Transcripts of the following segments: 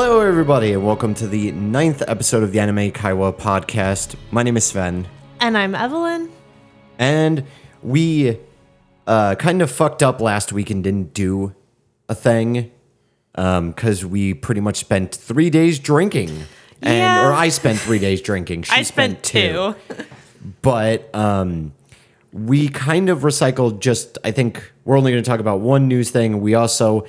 Hello, everybody, and welcome to the ninth episode of the Anime Kaiwa podcast. My name is Sven, And I'm Evelyn. and we uh, kind of fucked up last week and didn't do a thing because we pretty much spent three days drinking. And, Yeah. or I spent three days drinking. She I spent two. but um, we kind of recycled just i think we're only going to talk about one news thing we also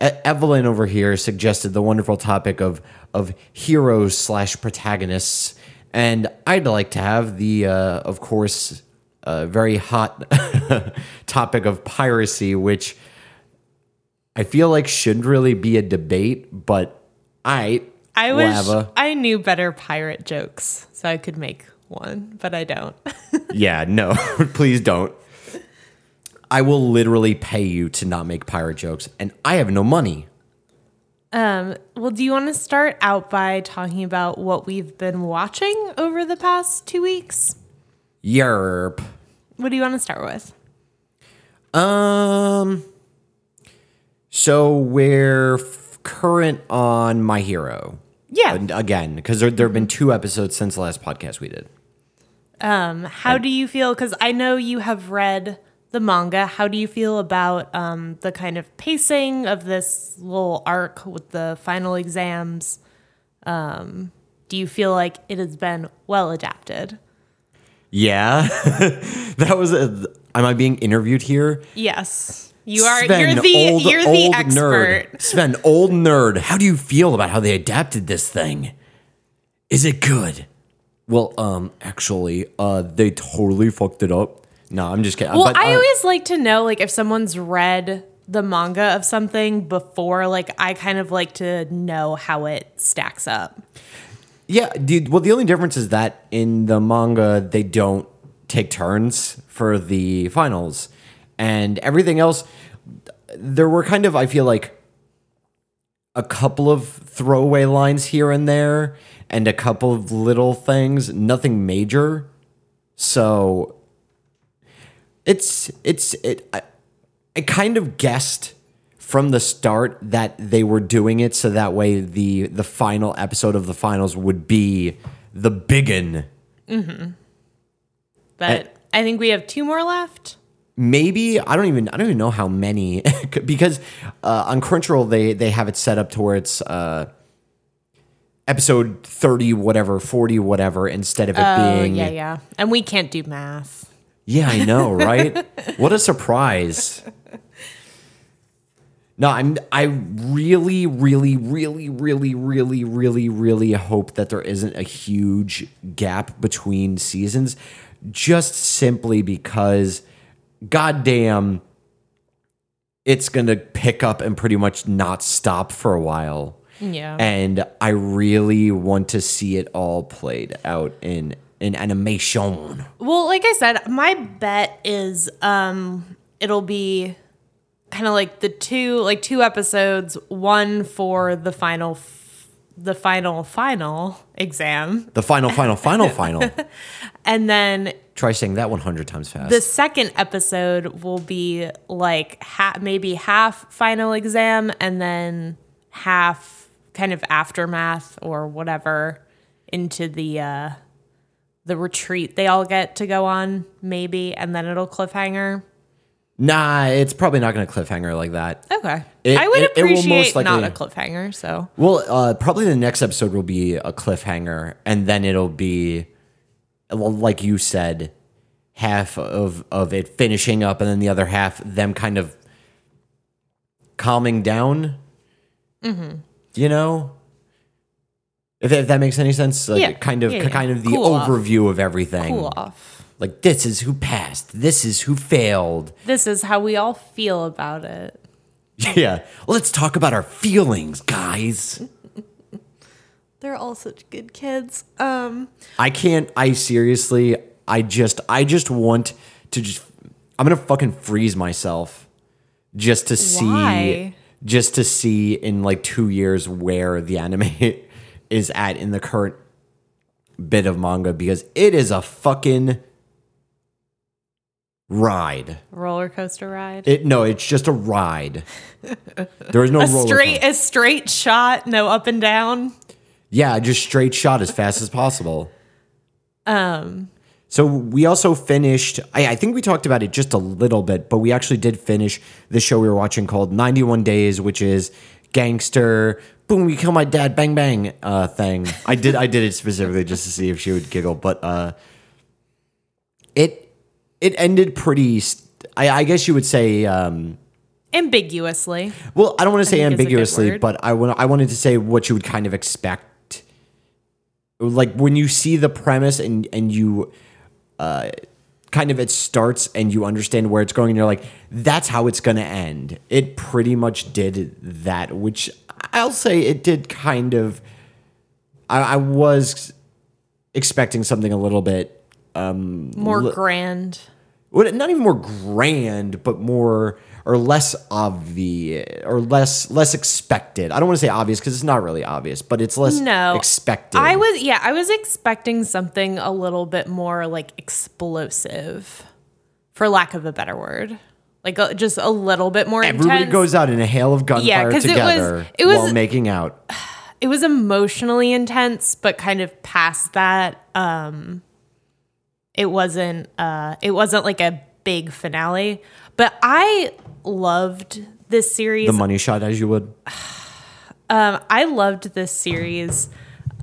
evelyn over here suggested the wonderful topic of of heroes slash protagonists and i'd like to have the uh, of course uh, very hot topic of piracy which i feel like shouldn't really be a debate but i I wish whatever. I knew better pirate jokes so I could make one, but I don't. Yeah, no, please don't. I will literally pay you to not make pirate jokes, and I have no money. um, well, do you want to start out by talking about what we've been watching over the past two weeks? Yerp. What do you want to start with? Um. So we're f- current on My Hero. Yeah. And again, because there, there have been two episodes since the last podcast we did. Um, how do you feel? Because I know you have read the manga. How do you feel about um, the kind of pacing of this little arc with the final exams? Um, do you feel like it has been well adapted? Yeah, that was. A, am I being interviewed here? Yes, you are. Sven, you're the old, you're the expert. Nerd. Sven, old nerd. How do you feel about how they adapted this thing? Is it good? Well, um, actually, uh, they totally fucked it up. No, I'm just kidding. Well, But, I uh, always like to know like if someone's read the manga of something before. Like I kind of like to know how it stacks up. yeah, dude. Well, the only difference is that in the manga they don't take turns for the finals, and everything else. There were kind of, I feel like, a couple of throwaway lines here and there, and a couple of little things. Nothing major. So it's it's it. I, I kind of guessed from the start that they were doing it so that way the the final episode of the finals would be the biggin. But I think we have two more left. Maybe I don't even I don't even know how many because uh, on Crunchyroll they they have it set up to where it's uh, episode thirty whatever forty whatever instead of it Oh being yeah, yeah. And we can't do math. Yeah, I know, right? what a surprise. No, I'm I really, really, really, really, really, really, really hope that there isn't a huge gap between seasons. Just simply because goddamn it's gonna pick up and pretty much not stop for a while. Yeah. And I really want to see it all played out in in animation. Well, like I said, my bet is um it'll be kind of like the two like two episodes, one for the final f- the final final exam, The final, final, final, final. and then Try saying that 100 times fast. the second episode will be like ha- maybe half final exam and then half kind of aftermath or whatever into the uh the retreat they all get to go on maybe and then it'll cliffhanger nah, it's probably not going to cliffhanger like that. okay It- i would it- it will most appreciate not a cliffhanger so Well, uh, probably the next episode will be a cliffhanger, and then it'll be, like you said, half of of it finishing up, and then the other half them kind of calming down. Mm-hmm. You know, if, if that makes any sense, like Yeah. kind of Yeah, yeah. kind of the Cool off. overview of everything. cool off Like this is who passed, this is who failed. this is how we all feel about it Yeah, let's talk about our feelings, guys. they're all such good kids um I can't. I seriously. I just. I just want to just. I'm gonna fucking freeze myself, just to see. Why? Just to see in like two years where the anime is at in the current bit of manga because it is a fucking ride. Roller coaster ride. It no, it's just a ride. There is no a roller straight coaster. a straight shot, no up and down. Yeah, just straight shot as fast as possible. Um. So we also finished. I, I think we talked about it just a little bit, but we actually did finish the show we were watching called 91 Days, which is gangster. Boom! You kill my dad. Bang bang. Uh, thing. I did. I did it specifically just to see if she would giggle, but uh, it it ended pretty. st- I, I guess you would say. Um, Ambiguously. well, I don't want to say think is a good ambiguously, but I want I wanted to say what you would kind of expect. Like when you see the premise and and you uh kind of it starts and you understand where it's going and you're like that's how it's going to end. It pretty much did that, which I'll say it did kind of I, I was expecting something a little bit um More grand. well, not even more grand, but more or less obvious or less less expected. I don't want to say obvious because it's not really obvious, but it's less No. expected. I was yeah, I was expecting something a little bit more like explosive, for lack of a better word. Like a, just a little bit more Everybody intense. goes out in a hail of gunfire Yeah, 'cause it was- together it was- while making out. it was emotionally intense, but kind of past that, um it wasn't uh it wasn't like a big finale. But I loved this series. The money shot, as you would. Um, I loved this series.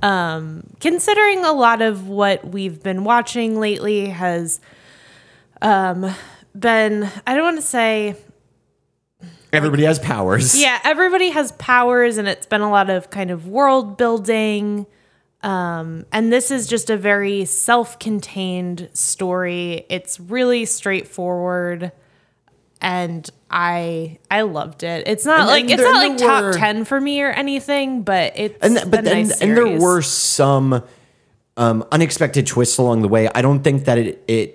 Um, considering a lot of what we've been watching lately has um, been, I don't want to say, Everybody has powers. yeah, everybody has powers and it's been a lot of kind of world building. Um, and this is just a very self contained story. It's really straightforward. And I I loved it. It's not And- like it's not like top were- ten for me or anything, but it's and th- but a then nice and there were some um, unexpected twists along the way. I don't think that it it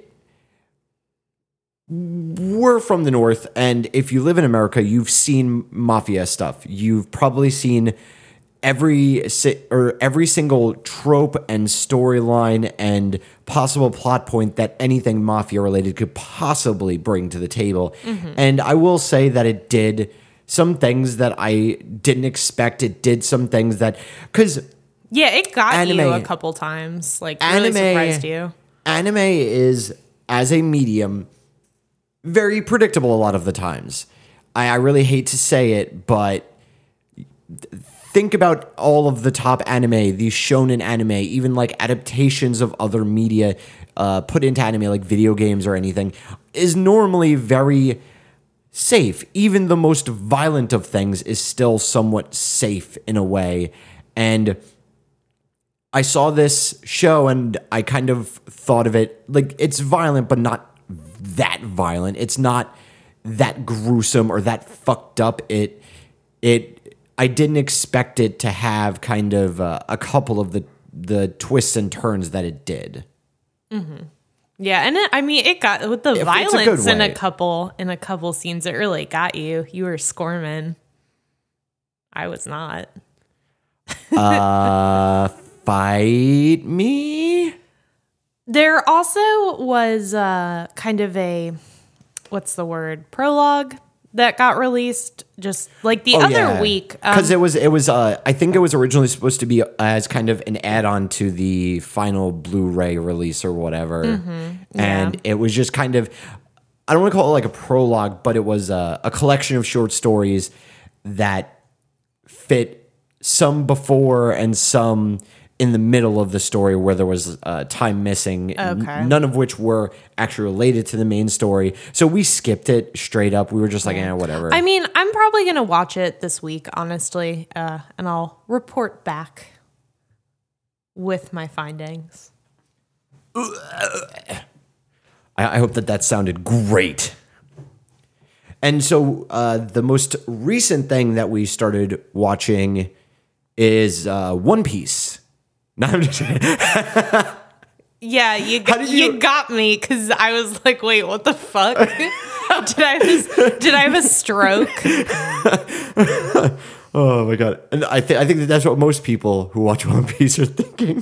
we're from the north, and if you live in America, you've seen mafia stuff. You've probably seen every si- or every single trope and storyline and possible plot point that anything mafia related could possibly bring to the table. Mm-hmm. And I will say that it did some things that I didn't expect. It did some things that because Yeah, it got you a couple times. Like really Anime- surprised you. anime is as a medium very predictable a lot of the times. I, I really hate to say it, but think about all of the top anime, these shonen anime, even like adaptations of other media uh, put into anime, like video games or anything, is normally very safe. Even the most violent of things is still somewhat safe in a way. And I saw this show and I kind of thought of it like it's violent, but not that violent. It's not that gruesome or that fucked up. It it I didn't expect it to have kind of uh, a couple of the the twists and turns that it did. Yeah, and it, I mean, it got with the a violence in a couple in a couple scenes. It really got you. You were squirming. I was not. Uh, fight me. There also was uh, kind of a what's the word prologue that got released just like the other week. Um, because it was it was uh, I think it was originally supposed to be as kind of an add-on to the final Blu-ray release or whatever, Mm-hmm. and it was just kind of I don't want to call it like a prologue, but it was a, a collection of short stories that fit some before and some in the middle of the story where there was uh, time missing, Okay. none of which were actually related to the main story. So we skipped it straight up. We were just like, eh, whatever. I mean, I'm probably gonna watch it this week, honestly, uh, and I'll report back with my findings. I, I hope that that sounded great. And so uh, the most recent thing that we started watching is uh, One Piece. No, I'm just kidding. Yeah, you got, you, you- got me because I was like, wait, what the fuck? did I have a, did I have a stroke? Oh my god! And I think I think that that's what most people who watch One Piece are thinking.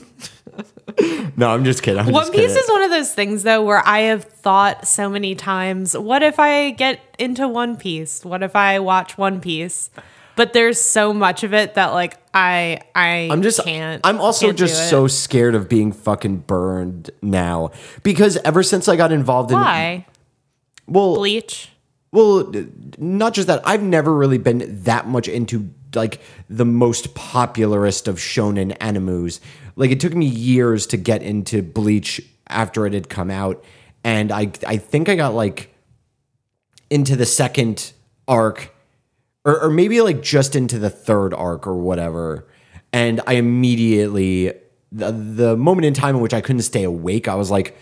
No, I'm just kidding. I'm One just Piece kidding. is one of those things though where I have thought so many times, what if I get into One Piece? What if I watch One Piece? But there's so much of it that like I I I'm just can't. I'm also can't just so scared of being fucking burned now because ever since I got involved in why well bleach. well not just that I've never really been that much into like the most popularist of shonen animus. Like it took me years to get into Bleach after it had come out and I I think I got like into the second arc or, or maybe like just into the third arc or whatever. And I immediately, the, the moment in time in which I couldn't stay awake, I was like,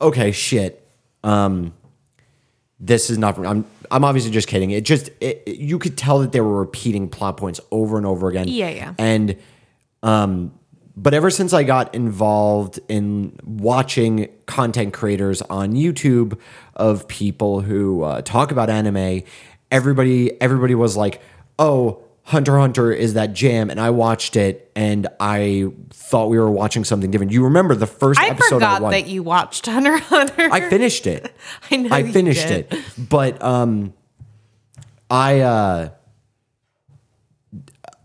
okay, shit. Um, this is not. I'm. I'm obviously just kidding. It just. It, it- you could tell that they were repeating plot points over and over again. Yeah, yeah. And, um, but ever since I got involved in watching content creators on YouTube of people who uh, talk about anime, everybody everybody was like, "Oh, Hunter Hunter is that jam," and I watched it and I thought we were watching something different. You remember the first I episode forgot I watched? that you watched Hunter Hunter. I finished it. I know I finished it. But um I uh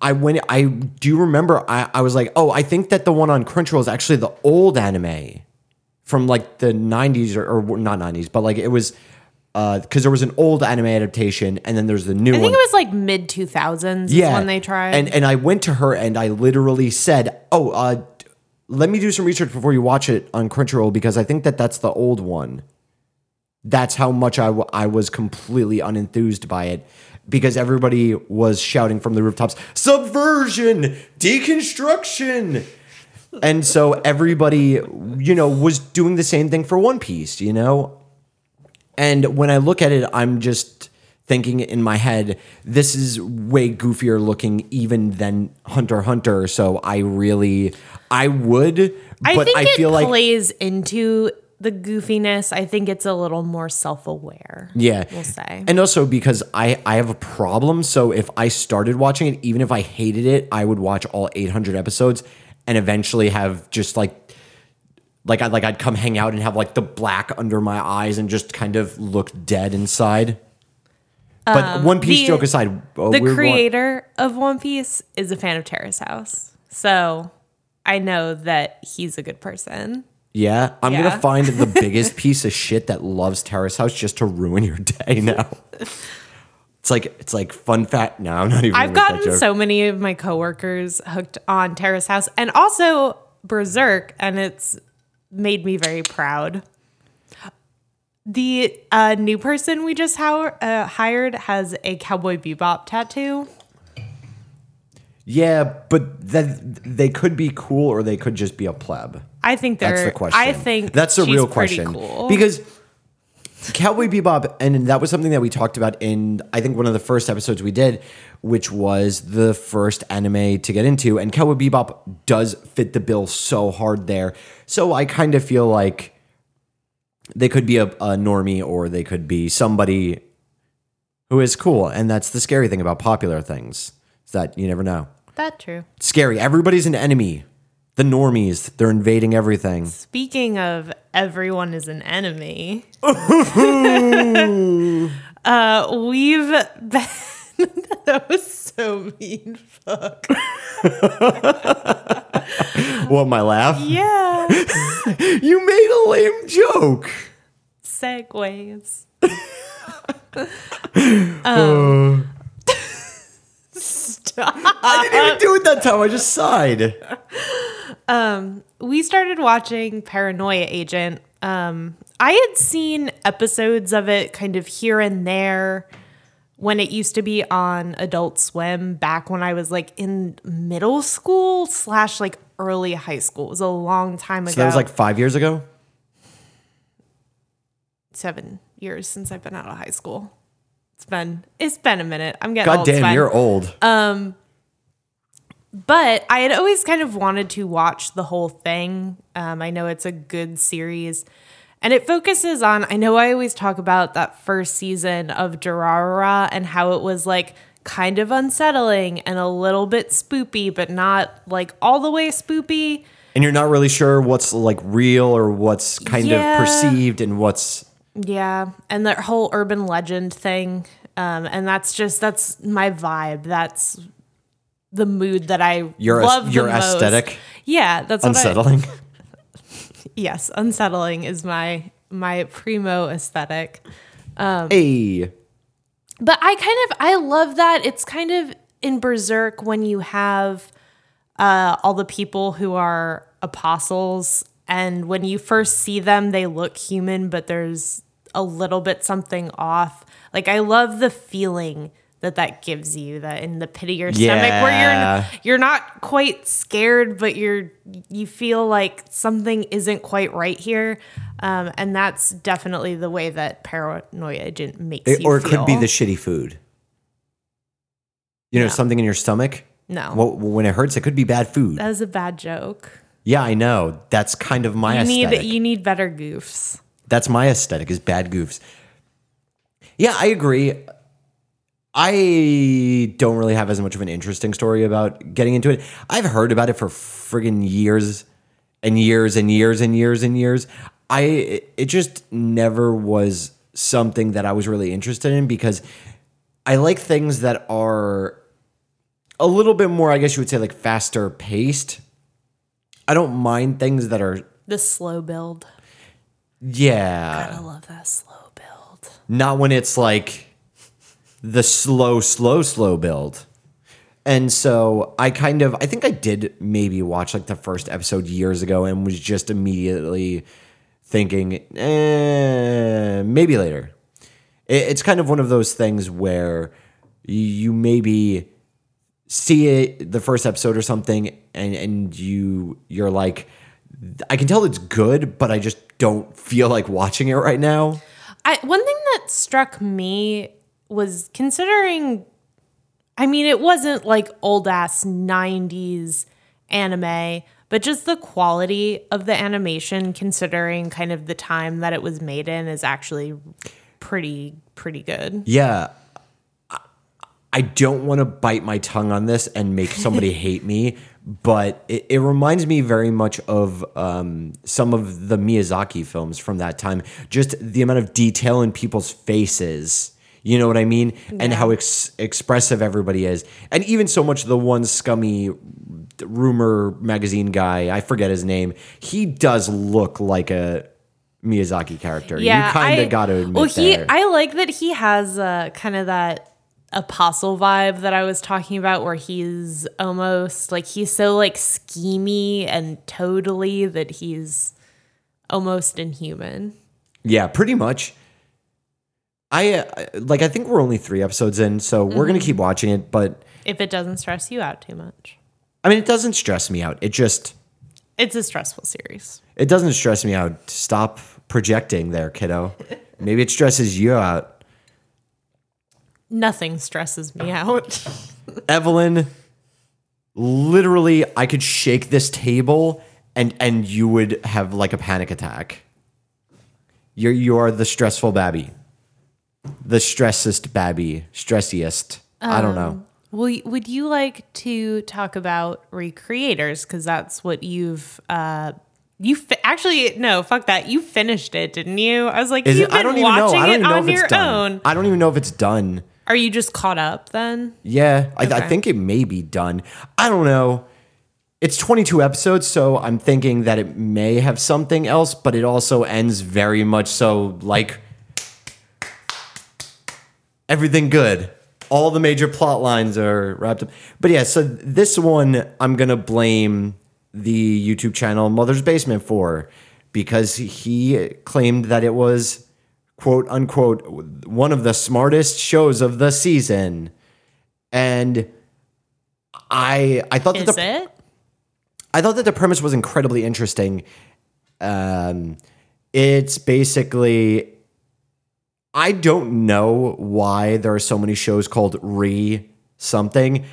I went I do you remember I, I was like, oh, I think that the one on Crunchyroll is actually the old anime from like the 90s or, or not 90s, but like it was uh because there was an old anime adaptation and then there's the new one. I one. think it was like mid two thousands. Yeah, when they tried. And and I went to her and I literally said, "Oh, uh, let me do some research before you watch it on Crunchyroll because I think that that's the old one." That's how much I, w- I was completely unenthused by it because everybody was shouting from the rooftops, "Subversion, deconstruction." And so everybody, you know, was doing the same thing for One Piece, you know? And when I look at it, I'm just thinking in my head, this is way goofier looking even than Hunter Hunter. So I really, I would, I but think I it feel like, plays into the goofiness. I think it's a little more self aware. yeah, we'll say. and also because I I have a problem. So if I started watching it, even if I hated it, I would watch all 800 episodes and eventually have just like. Like I like I'd come hang out and have like the black under my eyes and just kind of look dead inside. But One Piece Um, the- joke aside, uh, the creator of One Piece is a fan of Terrace House, so I know that he's a good person. Yeah, I'm Yeah. gonna find the biggest piece of shit that loves Terrace House just to ruin your day now. It's like it's like fun fact. No, I'm not even. I've gotten so many of my coworkers hooked on Terrace House and also Berserk, and it's made me very proud. The uh, new person we just how, uh, hired has a Cowboy Bebop tattoo. Yeah, but that they could be cool or they could just be a pleb. I think they're. That's the question. I think that's the real question Cool. because Cowboy Bebop, and that was something that we talked about in I think one of the first episodes we did, which was the first anime to get into, and Cowboy Bebop does fit the bill so hard there. So I kind of feel like they could be a, a normie or they could be somebody who is cool, and that's the scary thing about popular things is that you never know. That's true. It's scary. Everybody's an enemy. The normies, they're invading everything. Speaking of everyone is an enemy, uh, we've been. that was so mean. Fuck. What, my laugh? Yeah. You made a lame joke. Segues. um, stop. I didn't even do it that time. I just sighed. Um, we started watching Paranoia Agent. Um, I had seen episodes of it kind of here and there when it used to be on Adult Swim back when I was like in middle school slash like early high school. It was a long time ago. So that was like five years ago? seven years since I've been out of high school. It's been it's been a minute. I'm getting God old. Damn, you're old. Um But I had always kind of wanted to watch the whole thing. Um, I know it's a good series. And it focuses on, I know I always talk about that first season of Durarara and how it was like kind of unsettling and a little bit spoopy, but not like all the way spoopy. and you're not really sure what's like real or what's kind Yeah. of perceived and what's Yeah, and that whole urban legend thing, um, and that's just that's my vibe. That's the mood that I your love. your the most. aesthetic Yeah, that's what I, unsettling. Yes, unsettling is my my primo aesthetic. hey, But I kind of I love that it's kind of in Berserk when you have uh, all the people who are apostles, and when you first see them, they look human, but there's a little bit something off. Like I love the feeling that that gives you that in the pit of your stomach where you're you're not quite scared but you're you feel like something isn't quite right here um, and that's definitely the way that paranoia agent makes It- you or it could be the shitty food. You know, No. something in your stomach. no Well, when it hurts, it could be bad food. That was a bad joke. Yeah, I know. That's kind of my You aesthetic. need you need better goofs. That's my aesthetic is bad goofs. Yeah, I agree. I don't really have as much of an interesting story about getting into it. I've heard about it for friggin' years and years and years and years and years. I it just never was something that I was really interested in because I like things that are a little bit more, I guess you would say, like faster paced. I don't mind things that are, The slow build. yeah. I love that slow build. not when it's like the slow, slow, slow build. And so I kind of, I think I did maybe watch like the first episode years ago and was just immediately thinking, eh, maybe later. It, it's kind of one of those things where you maybe see it the first episode or something and and you you're like I can tell it's good but I just don't feel like watching it right now. I one thing that struck me was considering I mean it wasn't like old ass 90s anime, but just the quality of the animation considering kind of the time that it was made in is actually pretty pretty good. Yeah. I- don't want to bite my tongue on this and make somebody hate me, but it, it reminds me very much of um, some of the Miyazaki films from that time. Just the amount of detail in people's faces. You know what I mean? And how ex- expressive everybody is. And even so much the one scummy rumor magazine guy, I forget his name, he does look like a Miyazaki character. Yeah, you kind of got to admit Well, he there. I like that he has uh, kind of that apostle vibe that I was talking about, where he's almost like he's so like schemy and totally that he's almost inhuman. Yeah, pretty much. I uh, like. I think we're only three episodes in, so we're Mm-hmm. gonna keep watching it. But If it doesn't stress you out too much, I mean, it doesn't stress me out. It just it's a stressful series. it doesn't stress me out. Stop projecting there, kiddo. Maybe it stresses you out. Nothing stresses me out. Evelyn, literally, I could shake this table and and you would have like a panic attack. You're you are the stressful babby, the stressest babby, stressiest. I don't know. Well, would you like to talk about recreators? Because that's what you've uh, you fi- actually no, fuck that. You finished it, didn't you? I was like, Is you've it? I been don't even know. watching I don't it even know on if it's your done. own. I don't even know if it's done. Are you just caught up then? Yeah, I, I think it may be done. I don't know. It's 22 episodes, so I'm thinking that it may have something else, but it also ends very much so like everything good. All the major plot lines are wrapped up. But yeah, so this one I'm going to blame the YouTube channel Mother's Basement for because he claimed that it was quote unquote one of the smartest shows of the season. And I I thought that Is the it? I thought that the premise was incredibly interesting. Um, it's basically, I don't know why there are so many shows called re something.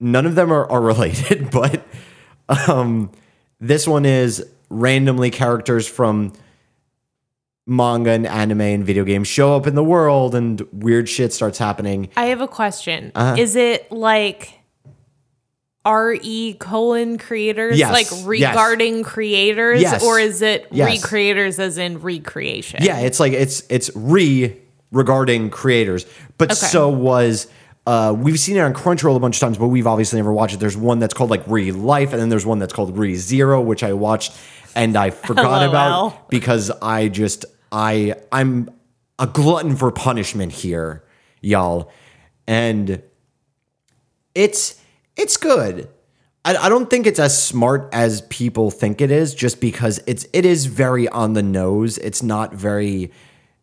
None of them are, are related, but um, this one is randomly characters from manga and anime and video games show up in the world and weird shit starts happening. I have a question. Uh-huh. Is it like re colon creators Yes, like yes. regarding creators Yes. or is it Yes. recreators as in recreation Yeah, it's like it's it's re regarding creators, but Okay. so was. Uh, we've seen it on Crunchyroll a bunch of times, but we've obviously never watched it. There's one that's called like Re Life, and then there's one that's called Re Zero, which I watched and I forgot LOL. about because I just I I'm a glutton for punishment here, y'all, and it's it's good. I, I don't think it's as smart as people think it is, just because it's it is very on the nose. It's not very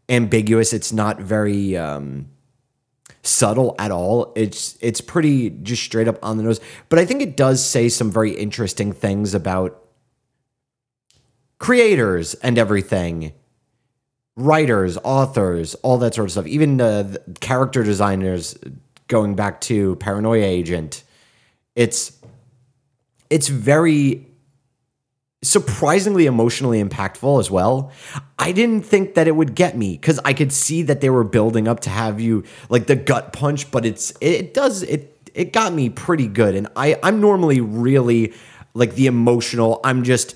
ambiguous. It's not very um, subtle at all. It's it's pretty just straight up on the nose. But I think it does say some very interesting things about creators and everything writers, authors, all that sort of stuff. Even the character designers, going back to Paranoia Agent, it's it's very surprisingly emotionally impactful as well. I didn't think that it would get me because I could see that they were building up to have you like the gut punch, but it's it does it it got me pretty good. And I I'm normally really like the emotional. I'm just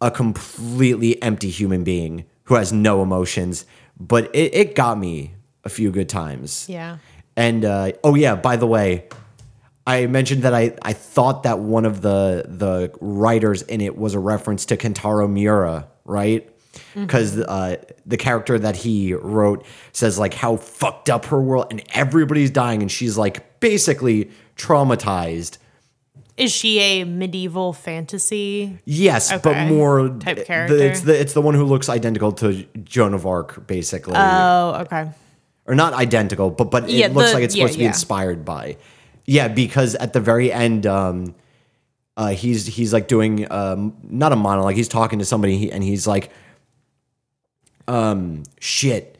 a completely empty human being who has no emotions, but it, it got me a few good times. yeah And uh, oh yeah, by the way, I mentioned that I, I thought that one of the the writers in it was a reference to Kentaro Miura, right? Because uh, the character that he wrote says like how fucked up her world and everybody's dying and she's like basically traumatized. is she a medieval fantasy Yes, but more Type the- character. it's the it's the one who looks identical to Joan of Arc, basically. oh okay or not identical, but but it Yeah, looks the- like it's yeah, supposed to be yeah. inspired by. Yeah, because at the very end, um, uh, he's he's like doing um, not a monologue. He's talking to somebody, and he's like, um, shit.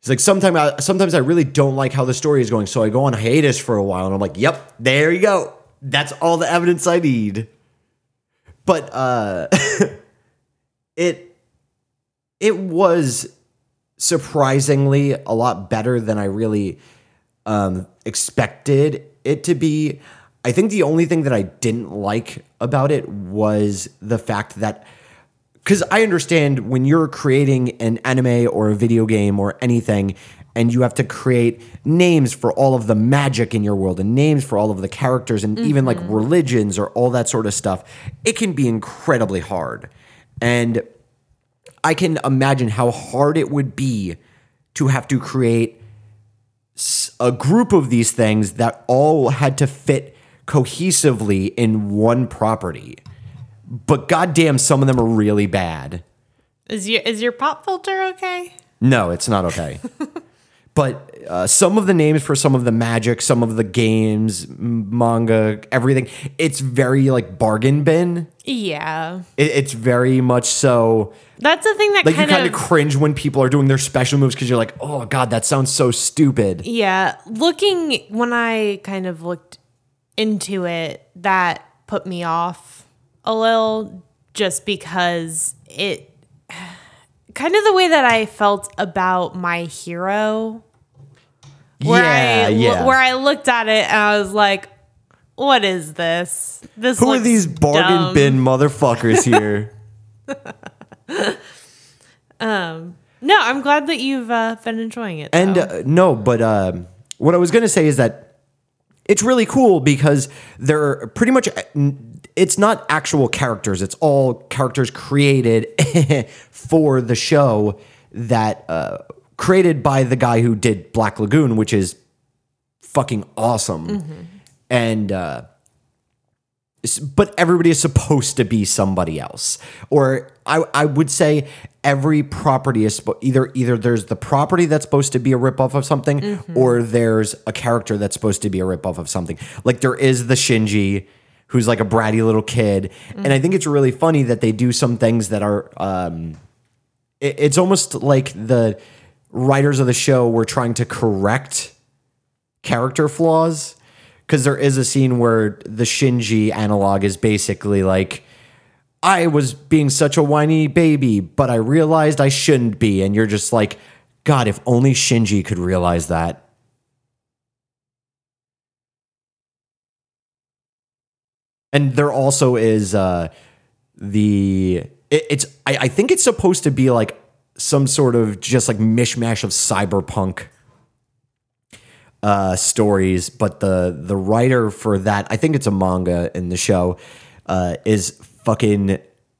He's like, sometimes I, sometimes I really don't like how the story is going, so I go on hiatus for a while, and I'm like, yep, there you go. That's all the evidence I need. But uh, it it was surprisingly a lot better than I really um, expected it to be. I think the only thing that I didn't like about it was the fact that because I understand when you're creating an anime or a video game or anything, and you have to create names for all of the magic in your world and names for all of the characters and even like mm-hmm. religions or all that sort of stuff, it can be incredibly hard. And I can imagine how hard it would be to have to create a group of these things that all had to fit cohesively in one property. But goddamn, some of them are really bad. is your is your pop filter okay No, it's not okay. but uh, some of the names for some of the magic, some of the games, manga, everything, it's very like bargain bin. yeah It, it's very much so. that's the thing that Like kind you kind of of cringe when people are doing their special moves because you're like, oh god, that sounds so stupid. Yeah, looking when I kind of looked into it, that put me off a little just because it kind of the way that I felt about my hero. Where yeah, I yeah. where I looked at it and I was like, what is this? This Who are these bargain dumb. bin motherfuckers here? No, I'm glad that you've uh, been enjoying it. And uh, no, but um, what I was going to say is that it's really cool because they're pretty much it's not actual characters; it's all characters created for the show that uh, created by the guy who did Black Lagoon, which is fucking awesome. And uh, but everybody is supposed to be somebody else. Or i, I would say every property is either either there's the property that's supposed to be a ripoff of something or there's a character that's supposed to be a ripoff of something. Like there is the shinji who's like a bratty little kid. And i think it's really funny that they do some things that are um it- it's almost like the writers of the show were trying to correct character flaws because there is a scene where the Shinji analog is basically like, I was being such a whiny baby, but I realized I shouldn't be. And you're just like, God, if only Shinji could realize that. And there also is uh, the it, it's I, I think it's supposed to be like some sort of just like mishmash of cyberpunk uh, stories, but the the writer for that I think it's a manga in the show uh, is fucking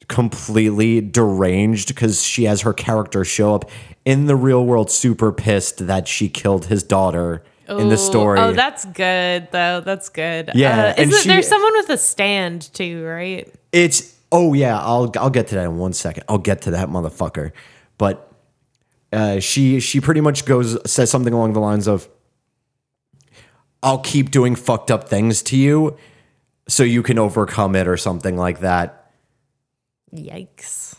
completely deranged because she has her character show up in the real world super pissed that she killed his daughter in the story. Oh, that's good though. That's good. Yeah, uh, she- there's someone with a stand too, right? It's oh yeah, I'll I'll get to that in one second. I'll get to that motherfucker. But uh, she she pretty much goes says something along the lines of, "I'll keep doing fucked up things to you, so you can overcome it," or something like that. Yikes.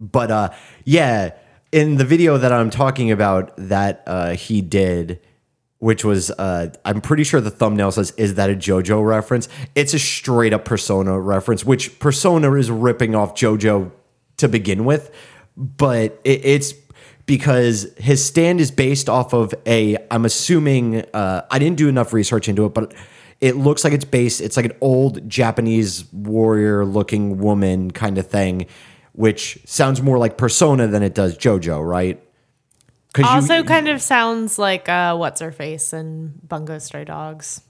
But uh, yeah, in the video that I'm talking about that uh, he did, which was uh, I'm pretty sure the thumbnail says, "Is that a JoJo reference?" It's a straight up Persona reference, which Persona is ripping off JoJo to begin with, but it, it's because his stand is based off of a. I'm assuming uh, I didn't do enough research into it, but. It looks like it's based. It's like an old Japanese warrior-looking woman kind of thing, which sounds more like Persona than it does JoJo, right? 'Cause you- Also, kind of sounds like uh, what's her face and Bungo Stray Dogs.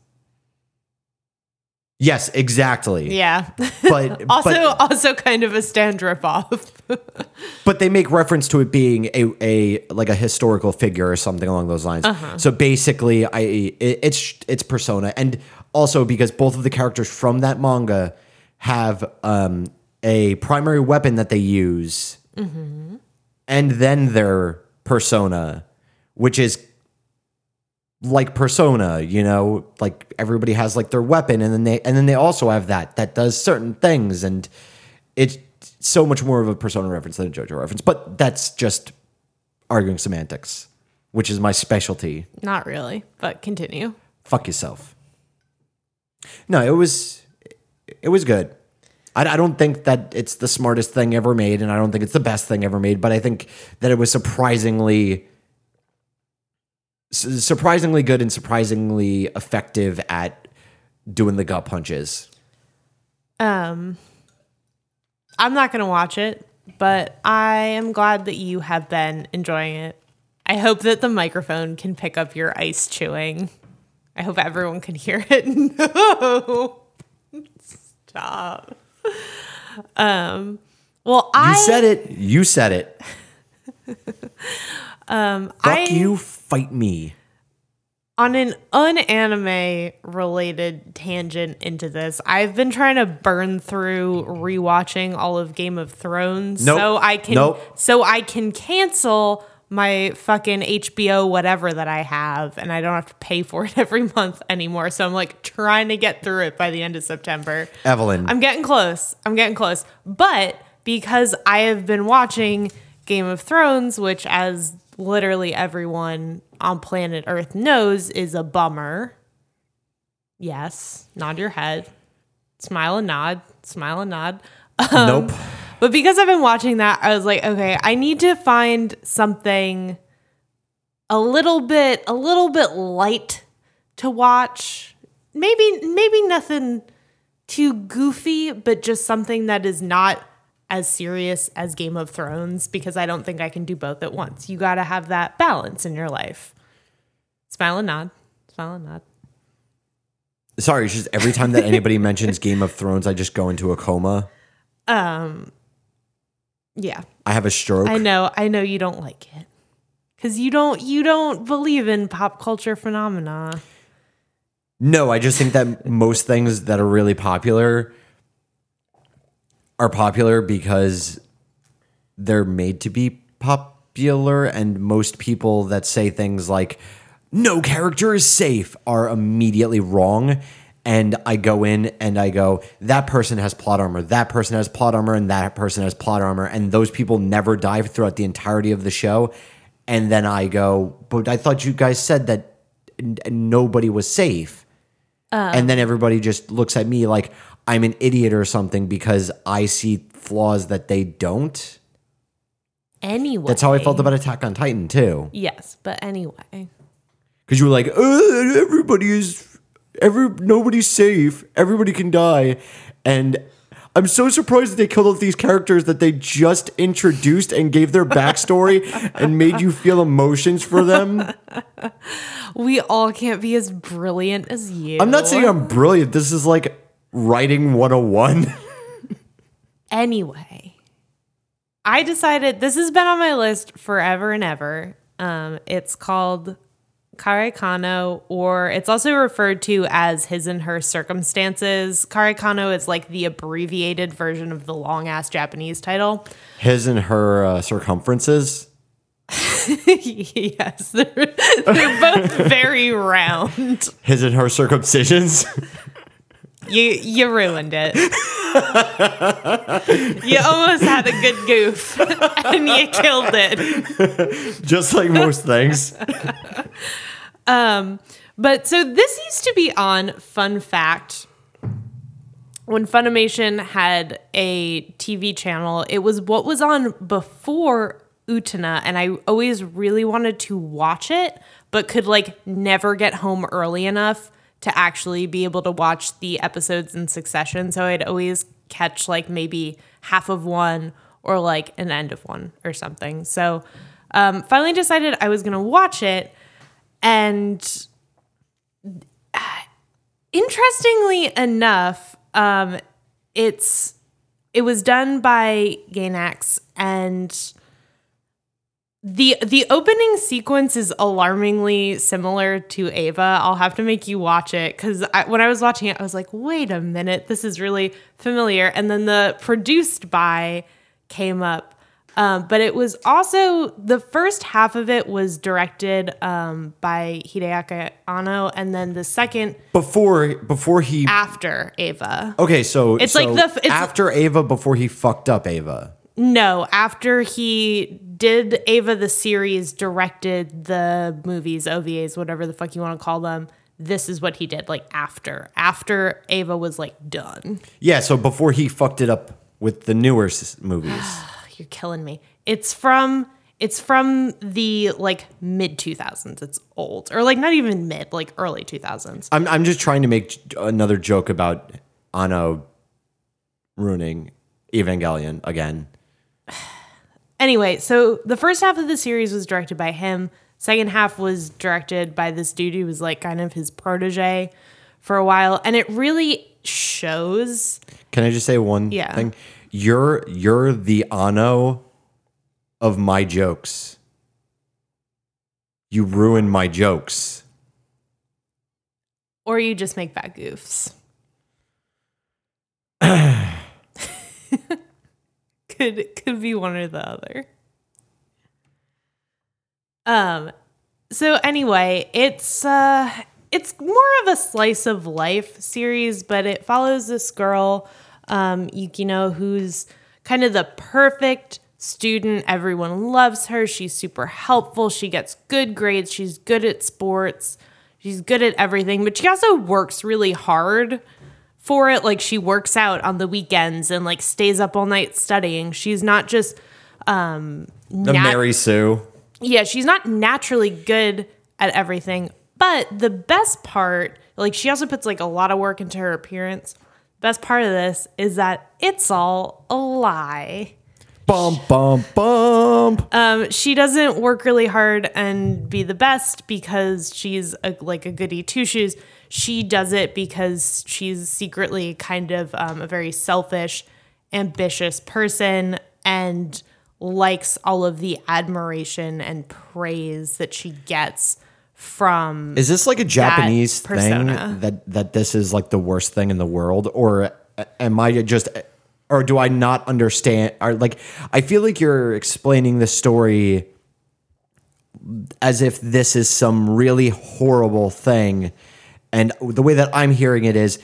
yes, exactly. Yeah. But also, but, also kind of a stand rip off. but they make reference to it being a, a like a historical figure or something along those lines. So basically, I it, it's it's Persona, and also because both of the characters from that manga have um, a primary weapon that they use, and then their persona, which is like persona you know? Like everybody has like their weapon and then they and then they also have that that does certain things. And it's so much more of a persona reference than a jojo reference but that's just arguing semantics which is my specialty. Not really, but continue. fuck yourself. No it was it was good. I, I don't think that it's the smartest thing ever made and i don't think it's the best thing ever made but i think that it was surprisingly su- surprisingly good and surprisingly effective at doing the gut punches. Um, I'm not going to watch it, but I am glad that you have been enjoying it. I hope that the microphone can pick up your ice chewing. I hope everyone can hear it. No. Stop. Um, well, you I said it you said it um fuck I- you fight me on an unanime related tangent into this, I've been trying to burn through rewatching all of Game of Thrones Nope. so I can Nope. so I can cancel my fucking HBO whatever that I have and I don't have to pay for it every month anymore. So I'm like trying to get through it by the end of September. evelyn I'm getting close. I'm getting close. But because I have been watching Game of Thrones, which, as literally everyone on planet Earth knows, is a bummer. Yes, nod your head, smile and nod, smile and nod. Um, nope But because I've been watching that, I was like, okay, I need to find something a little bit a little bit light to watch. Maybe maybe nothing too goofy, but just something that is not as serious as Game of Thrones because I don't think I can do both at once. You got to have that balance in your life. Smile and nod. Smile and nod. sorry it's just every time that anybody mentions game of thrones i just go into a coma Um yeah. i have a stroke I know, I know you don't like it. Cuz you don't you don't believe in pop culture phenomena. No, I just think that most things that are really popular are popular because they're made to be popular, and most people that say things like "no character is safe" are immediately wrong. And I go in and I go, that person has plot armor, that person has plot armor, and that person has plot armor, and those people never die throughout the entirety of the show. And then I go, but I thought you guys said that n- nobody was safe uh. and then everybody just looks at me like I'm an idiot or something because I see flaws that they don't. Anyway. That's how I felt about Attack on Titan too. Yes, but anyway. Because you were like, "Uh, everybody is every nobody's safe. Everybody can die, and I'm so surprised that they killed off these characters that they just introduced and gave their backstory and made you feel emotions for them. We all can't be as brilliant as you. I'm not saying I'm brilliant. This is like writing 101. Anyway, I decided this has been on my list forever and ever. Um, it's called Karekano, or it's also referred to as His and Her Circumstances. Karekano is like the abbreviated version of the long ass Japanese title. His and her uh, circumferences. yes, they're, they're both very round. His and her circumcisions. You you ruined it. you almost had a good goof, and you killed it. just like most things. um, But so this used to be on Fun Fact. When Funimation had a TV channel, it was what was on before Utena, and I always really wanted to watch it, but could like never get home early enough to actually be able to watch the episodes in succession. So I'd always catch like maybe half of one or like an end of one or something. So um, finally decided I was gonna watch it, and interestingly enough, um, it's it was done by Gainax and the the opening sequence is alarmingly similar to Eva. I'll have to make you watch it because when I was watching it, I was like, "Wait a minute, this is really familiar." And then the produced by came up, um, but it was also the first half of it was directed um, by Hideaki Anno, and then the second Before before he after Eva. Okay, so It's so like the- it's- after Eva before he fucked up Eva. No, after he did Eva the series, directed the movies, OVAs, whatever the fuck you want to call them. This is what he did, like after. After Eva was like done. Yeah, so before he fucked it up with the newer s- movies. You're killing me. It's from it's from the like mid 2000s. It's old. Or like not even mid, like early 2000s. I'm I'm just trying to make another joke about Anno ruining Evangelion again. Anyway, so the first half of the series was directed by him. Second half was directed by this dude who was like kind of his protege for a while, and it really shows. Can I just say one Yeah. thing? You're you're the Anno of my jokes. You ruin my jokes. Or you just make bad goofs. could could be one or the other. Um so anyway, it's uh it's more of a slice of life series, but it follows this girl, um, Yukino, who's kind of the perfect student. Everyone loves her. She's super helpful. She gets good grades. She's good at sports. She's good at everything, but she also works really hard for it. Like she works out on the weekends and like stays up all night studying. She's not just um The nat- Mary Sue. yeah, she's not naturally good at everything. But the best part, like she also puts like a lot of work into her appearance. Best part of this is that it's all a lie. Bum bum bum. Um, she doesn't work really hard and be the best because she's a, like a goody two shoes. She does it because she's secretly kind of um, a very selfish, ambitious person and likes all of the admiration and praise that she gets from Is this like a Japanese thing persona. that that this is like the worst thing in the world, or am I just, or do I not understand? Or like, I feel like you're explaining the story as if this is some really horrible thing, and the way that I'm hearing it is,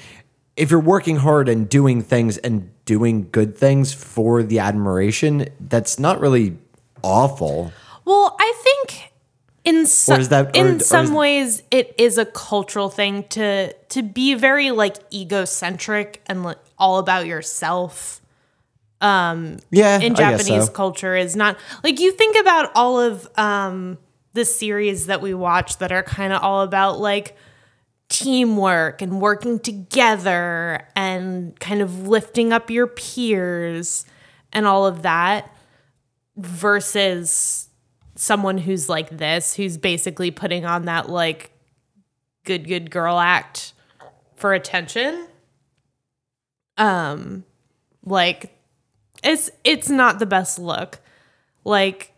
if you're working hard and doing things and doing good things for the admiration, that's not really awful. Well, I think in some is that- or- in or some is- ways it is a cultural thing to to be very like egocentric and like, all about yourself. Um, Yeah, in Japanese so. culture is not like you think about all of um the series that we watch that are kind of all about like teamwork and working together and kind of lifting up your peers and all of that versus someone who's like this who's basically putting on that like good good girl act for attention. Um like it's it's not the best look. Like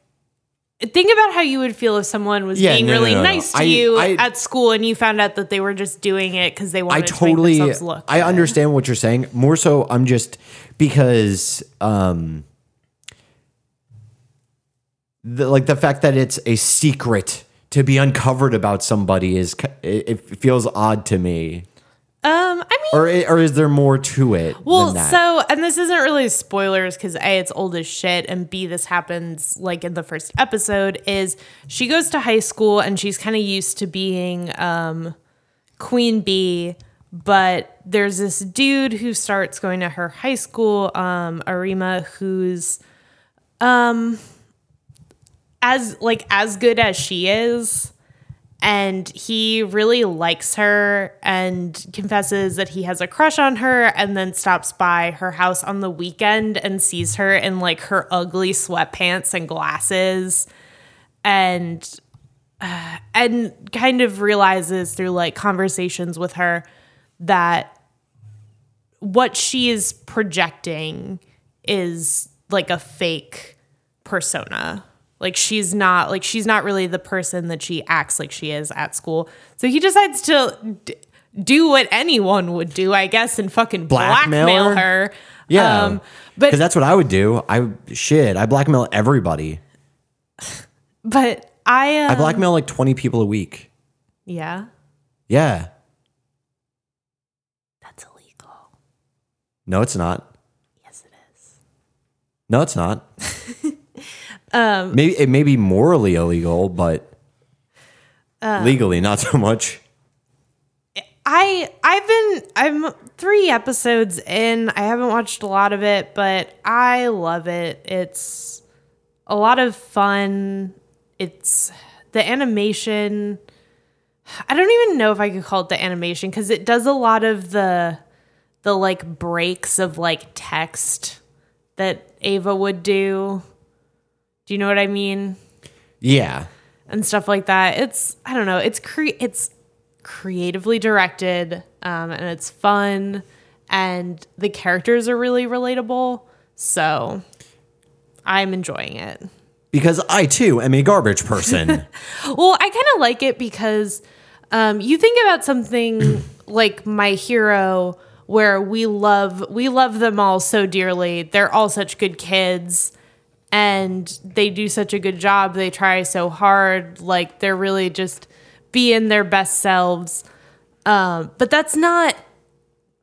think about how you would feel if someone was Yeah, being no, no, really no, no. nice to I- you I- at school and you found out that they were just doing it because they I wanted totally to make themselves look I good. understand what you're saying. More so I'm just because um the, like the fact that it's a secret to be uncovered about somebody is ki- it, it feels odd to me. Um i mean Or or is there more to it Well, than that? so and this isn't really spoilers because a it's old as shit, and b this happens like in the first episode. Is she goes to high school and she's kind of used to being um, queen bee, but there's this dude who starts going to her high school, um, Arima, who's um as like as good as she is and he really likes her and confesses that he has a crush on her and then stops by her house on the weekend and sees her in like her ugly sweatpants and glasses and uh, and kind of realizes through like conversations with her that what she is projecting is like a fake persona. Like she's not like she's not really the person that she acts like she is at school. So he decides to d- do what anyone would do, I guess, and fucking Blackmail blackmail, her? yeah. Um, but Cuz that's what I would do. I shit, I blackmail everybody. but I um, I blackmail like 20 people a week. yeah, Yeah. that's illegal. No, it's not. Yes, it is. No, it's not. Um, maybe it may be morally illegal, but Uh, legally not so much. I I've been I'm three episodes in. I haven't watched a lot of it, but I love it. It's a lot of fun. It's the animation. I don't even know if I could call it the animation because it does a lot of the the like breaks of like text that Eva would do. Do you know what I mean? Yeah. and stuff like that. It's I don't know. It's cre- it's creatively directed um, and it's fun and the characters are really relatable. So I'm enjoying it. Because I too am a garbage person. Well, I kind of like it because um, you think about something like My Hero, where we love we love them all so dearly. They're all such good kids, and they do such a good job. They try so hard. Like they're really just being their best selves. Um, but that's not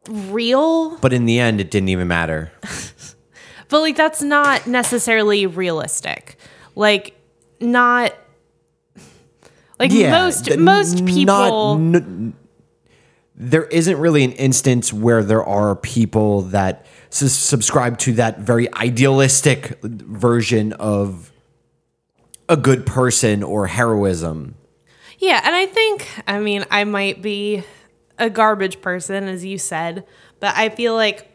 real. but in the end, it didn't even matter. But like that's not necessarily realistic. Like not like Yeah. most most not- people n- there isn't really an instance where there are people that subscribe to that very idealistic version of a good person or heroism. Yeah, and I think I mean I might be a garbage person as you said, but I feel like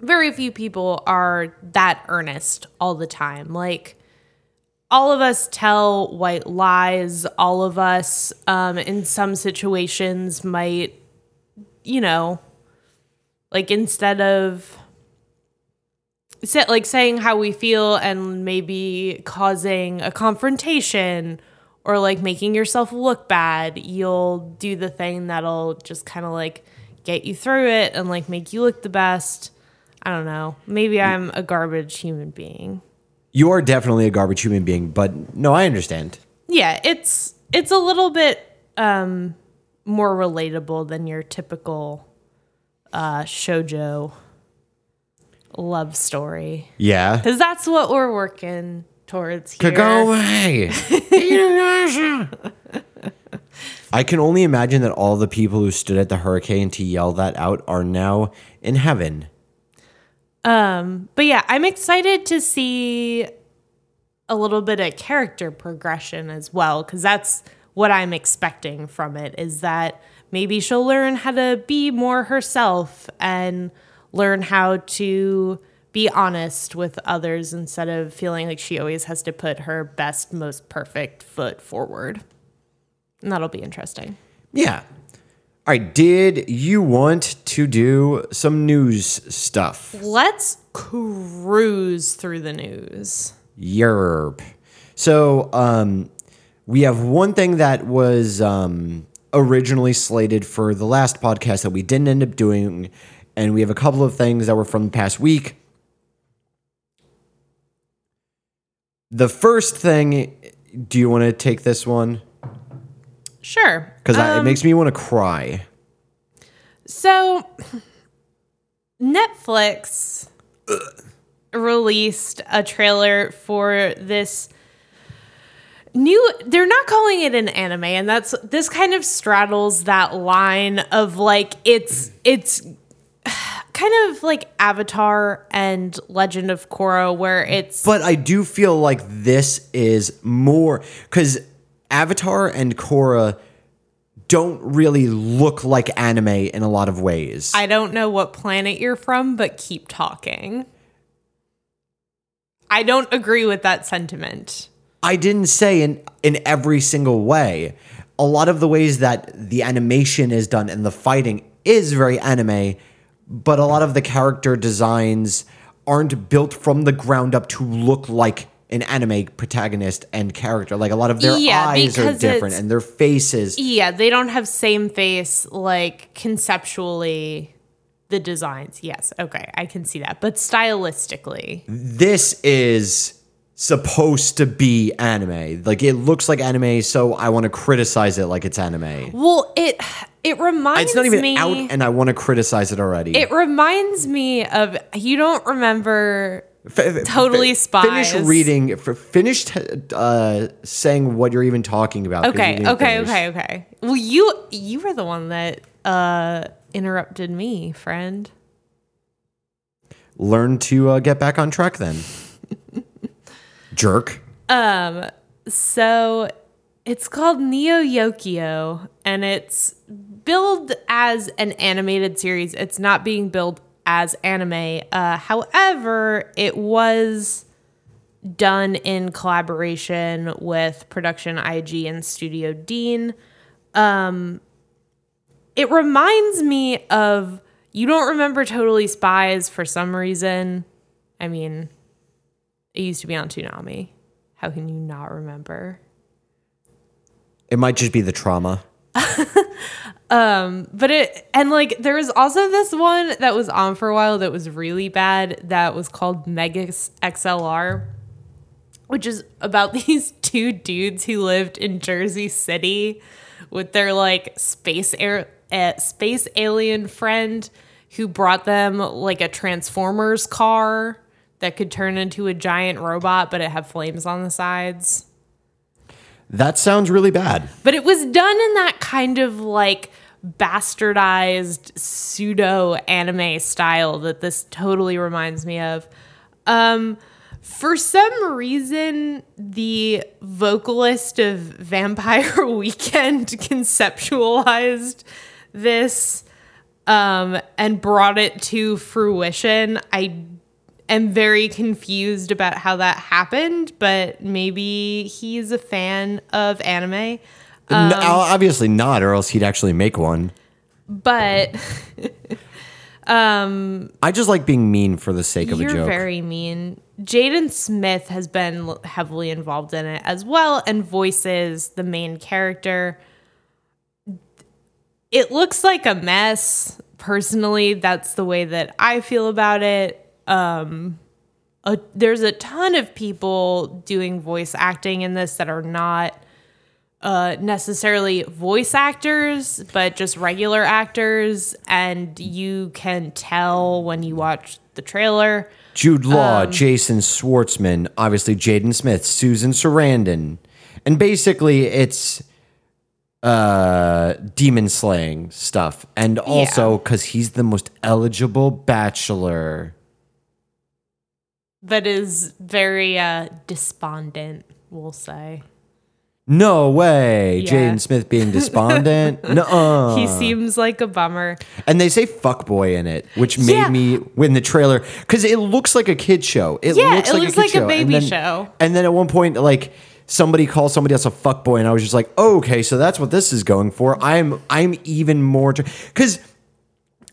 very few people are that earnest all the time. Like all of us tell white lies. All of us, um, in some situations, might, you know, like instead of like saying how we feel and maybe causing a confrontation or like making yourself look bad, you'll do the thing that'll just kind of like get you through it and like make you look the best. I don't know. Maybe I'm a garbage human being. You are definitely a garbage human being, but no, I understand. Yeah, it's it's a little bit um more relatable than your typical uh shojo love story. Yeah. Cuz that's what we're working towards here. To go away. I can only imagine that all the people who stood at the hurricane to yell that out are now in heaven. Um, but yeah, I'm excited to see a little bit of character progression as well cuz that's what I'm expecting from it is that maybe she'll learn how to be more herself and learn how to be honest with others instead of feeling like she always has to put her best, most perfect foot forward. And that'll be interesting. Yeah. All right. Did you want to do some news stuff? Let's cruise through the news. Yerp. So, um, we have one thing that was um, originally slated for the last podcast that we didn't end up doing, and we have a couple of things that were from the past week. The first thing, do you want to take this one? Sure. Because it um, makes me want to cry. So, Netflix released a trailer for this new they're not calling it an anime and that's this kind of straddles that line of like it's it's kind of like Avatar and Legend of Korra where it's But I do feel like this is more because Avatar and Korra don't really look like anime in a lot of ways. I don't know what planet you're from but keep talking. I don't agree with that sentiment. I didn't say in in every single way. A lot of the ways that the animation is done and the fighting is very anime, but a lot of the character designs aren't built from the ground up to look like an anime protagonist and character. Like a lot of their Yeah, eyes are different and their faces. Yeah, they don't have same face like conceptually the designs. Yes, okay, I can see that. But stylistically, This is supposed to be anime. Like it looks like anime, so I want to criticize it like it's anime. well, it it reminds It's not even me out and I want to criticize it already. it reminds me of you don't remember F- Totally f- Spies. Finish reading. F- finish uh, saying what you're even talking about. Okay, okay, finish. okay, okay. Well, you you were the one that uh interrupted me, friend. Learn to uh, get back on track then. Jerk. Um, So it's called Neo Yokio and it's billed as an animated series. It's not being billed as anime. Uh, however, it was done in collaboration with Production IG and Studio Deen. Um, it reminds me of you don't remember Totally Spies for some reason. I mean, it used to be on Toonami. How can you not remember? It might just be the trauma. But it and like there was also this one that was on for a while that was really bad that was called Megas XLR, which is about these two dudes who lived in Jersey City with their like space air uh, space alien friend who brought them like a Transformers car that could turn into a giant robot, but it had flames on the sides. That sounds really bad. But it was done in that kind of like bastardized pseudo anime style that this totally reminds me of. Um, for some reason, the vocalist of Vampire Weekend conceptualized this um, and brought it to fruition. I am very confused about how that happened, but maybe he's a fan of anime. Um, obviously not, or else he'd actually make one. But um, I just like being mean for the sake of a you're joke. very mean. Jaden Smith has been heavily involved in it as well and voices the main character. It looks like a mess. Personally, that's the way that I feel about it. Um, a, there's a ton of people doing voice acting in this that are not uh, necessarily voice actors, but just regular actors, and you can tell when you watch the trailer. Jude Law, Um, Jason Schwartzman, obviously Jaden Smith, Susan Sarandon. And basically it's uh demon slaying stuff. And also cuz he's the most eligible bachelor. But is very uh, despondent, we'll say. No way. Yeah. Jaden Smith being despondent. no. he seems like a bummer. And they say fuckboy in it, which made Yeah. me win the trailer because it looks like a kid show. It Yeah, looks it like looks a kid like a show. baby and then, show. And then at one point, like somebody calls somebody else a fuckboy, and I was just like, oh, okay, so that's what this is going for. I'm I'm even more because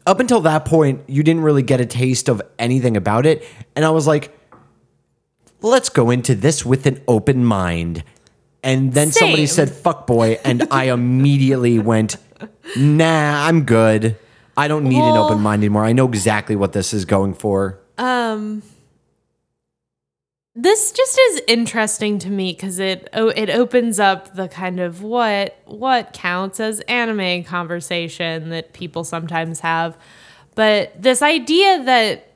up until that point, you didn't really get a taste of anything about it, and I was like, let's go into this with an open mind. And then somebody said fuck boy, and I immediately went, nah, I'm good. I don't need an open mind anymore. I know exactly what this is going for. Um, this just is interesting to me because it oh, it opens up the kind of what what counts as anime conversation that people sometimes have, but this idea that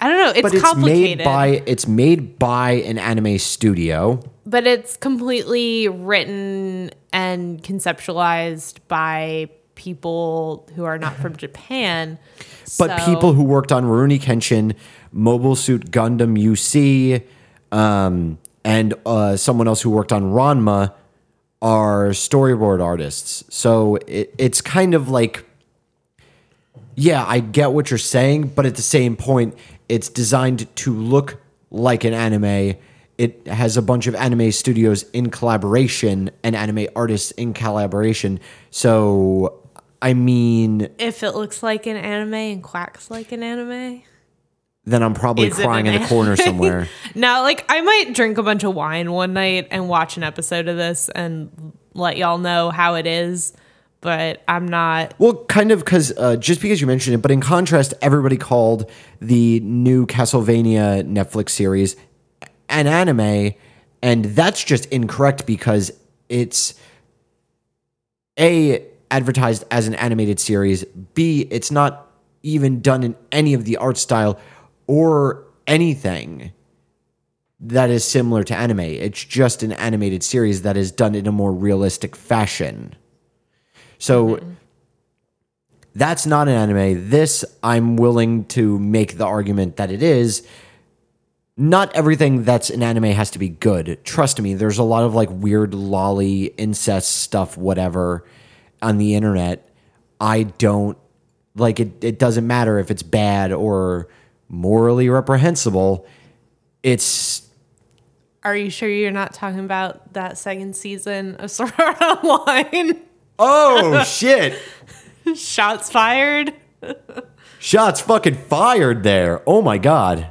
I don't know, it's But it's complicated, made by it's made by an anime studio. but it's completely written and conceptualized by people who are not from Japan. But So- people who worked on Rurouni Kenshin, Mobile Suit Gundam UC, um, and uh, someone else who worked on Ranma are storyboard artists. So it, it's kind of like, yeah, I get what you're saying, but at the same point, it's designed to look like an anime. It has a bunch of anime studios in collaboration and anime artists in collaboration. So, I mean, if it looks like an anime and quacks like an anime. then I'm probably Is crying in the corner somewhere. Now, like I might drink a bunch of wine one night and watch an episode of this and let y'all know how it is, but I'm not. Well, kind of because uh, just because you mentioned it, but in contrast, everybody called the new Castlevania Netflix series an anime, and that's just incorrect because it's a advertised as an animated series. B, it's not even done in any of the art style or anything that is similar to anime. It's just an animated series that is done in a more realistic fashion. So mm-hmm. that's not an anime. This, I'm willing to make the argument that it is. Not everything that's an anime has to be good. Trust me, there's a lot of like weird loli incest stuff, whatever, on the internet. I don't like it. It doesn't matter if it's bad or morally reprehensible. It's Are you sure you're not talking about that second season of Sword Art Online? Oh shit. Shots fired. Shots fucking fired there. Oh my god.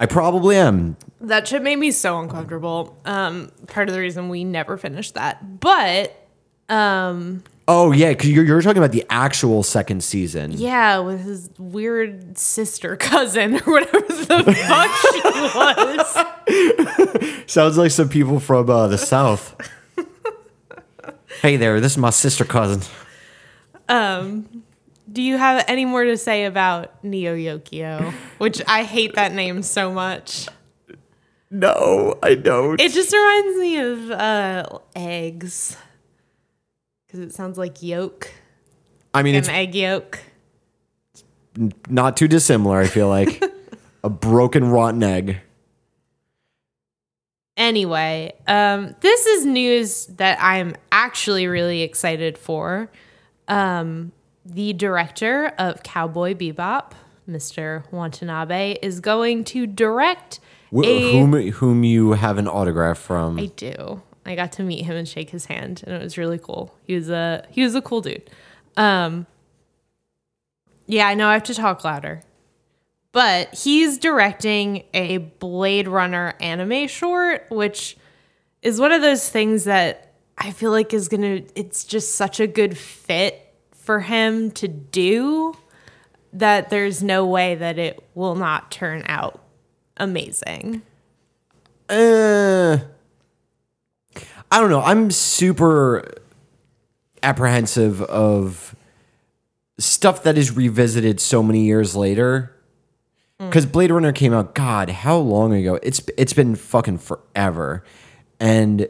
I probably am. That shit made me so uncomfortable. Um, part of the reason we never finished that, but um, Oh yeah, because you're, you're talking about the actual second season. yeah, with his weird sister cousin or whatever the fuck she was. Sounds like some people from uh, the south. Hey there, this is my sister cousin. Do you have any more to say about Neo Yokio? Which I hate that name so much. No, I don't. It just reminds me of uh, eggs. Because it sounds like yolk, I mean, an it's egg yolk. not too dissimilar. I feel like a broken rotten egg. Anyway, um, this is news that I'm actually really excited for. Um, the director of Cowboy Bebop, Mr. Watanabe, is going to direct Wh- a. whom whom you have an autograph from? I do. I got to meet him and shake his hand, and it was really cool. He was a he was a cool dude. Um, yeah, I know I have to talk louder, but he's directing a Blade Runner anime short, which is one of those things that I feel like is gonna. It's just such a good fit for him to do that there's no way that it will not turn out amazing. Uh, I don't know. I'm super apprehensive of stuff that is revisited so many years later. Mm. Because Blade Runner came out, God, how long ago? It's it's been fucking forever, and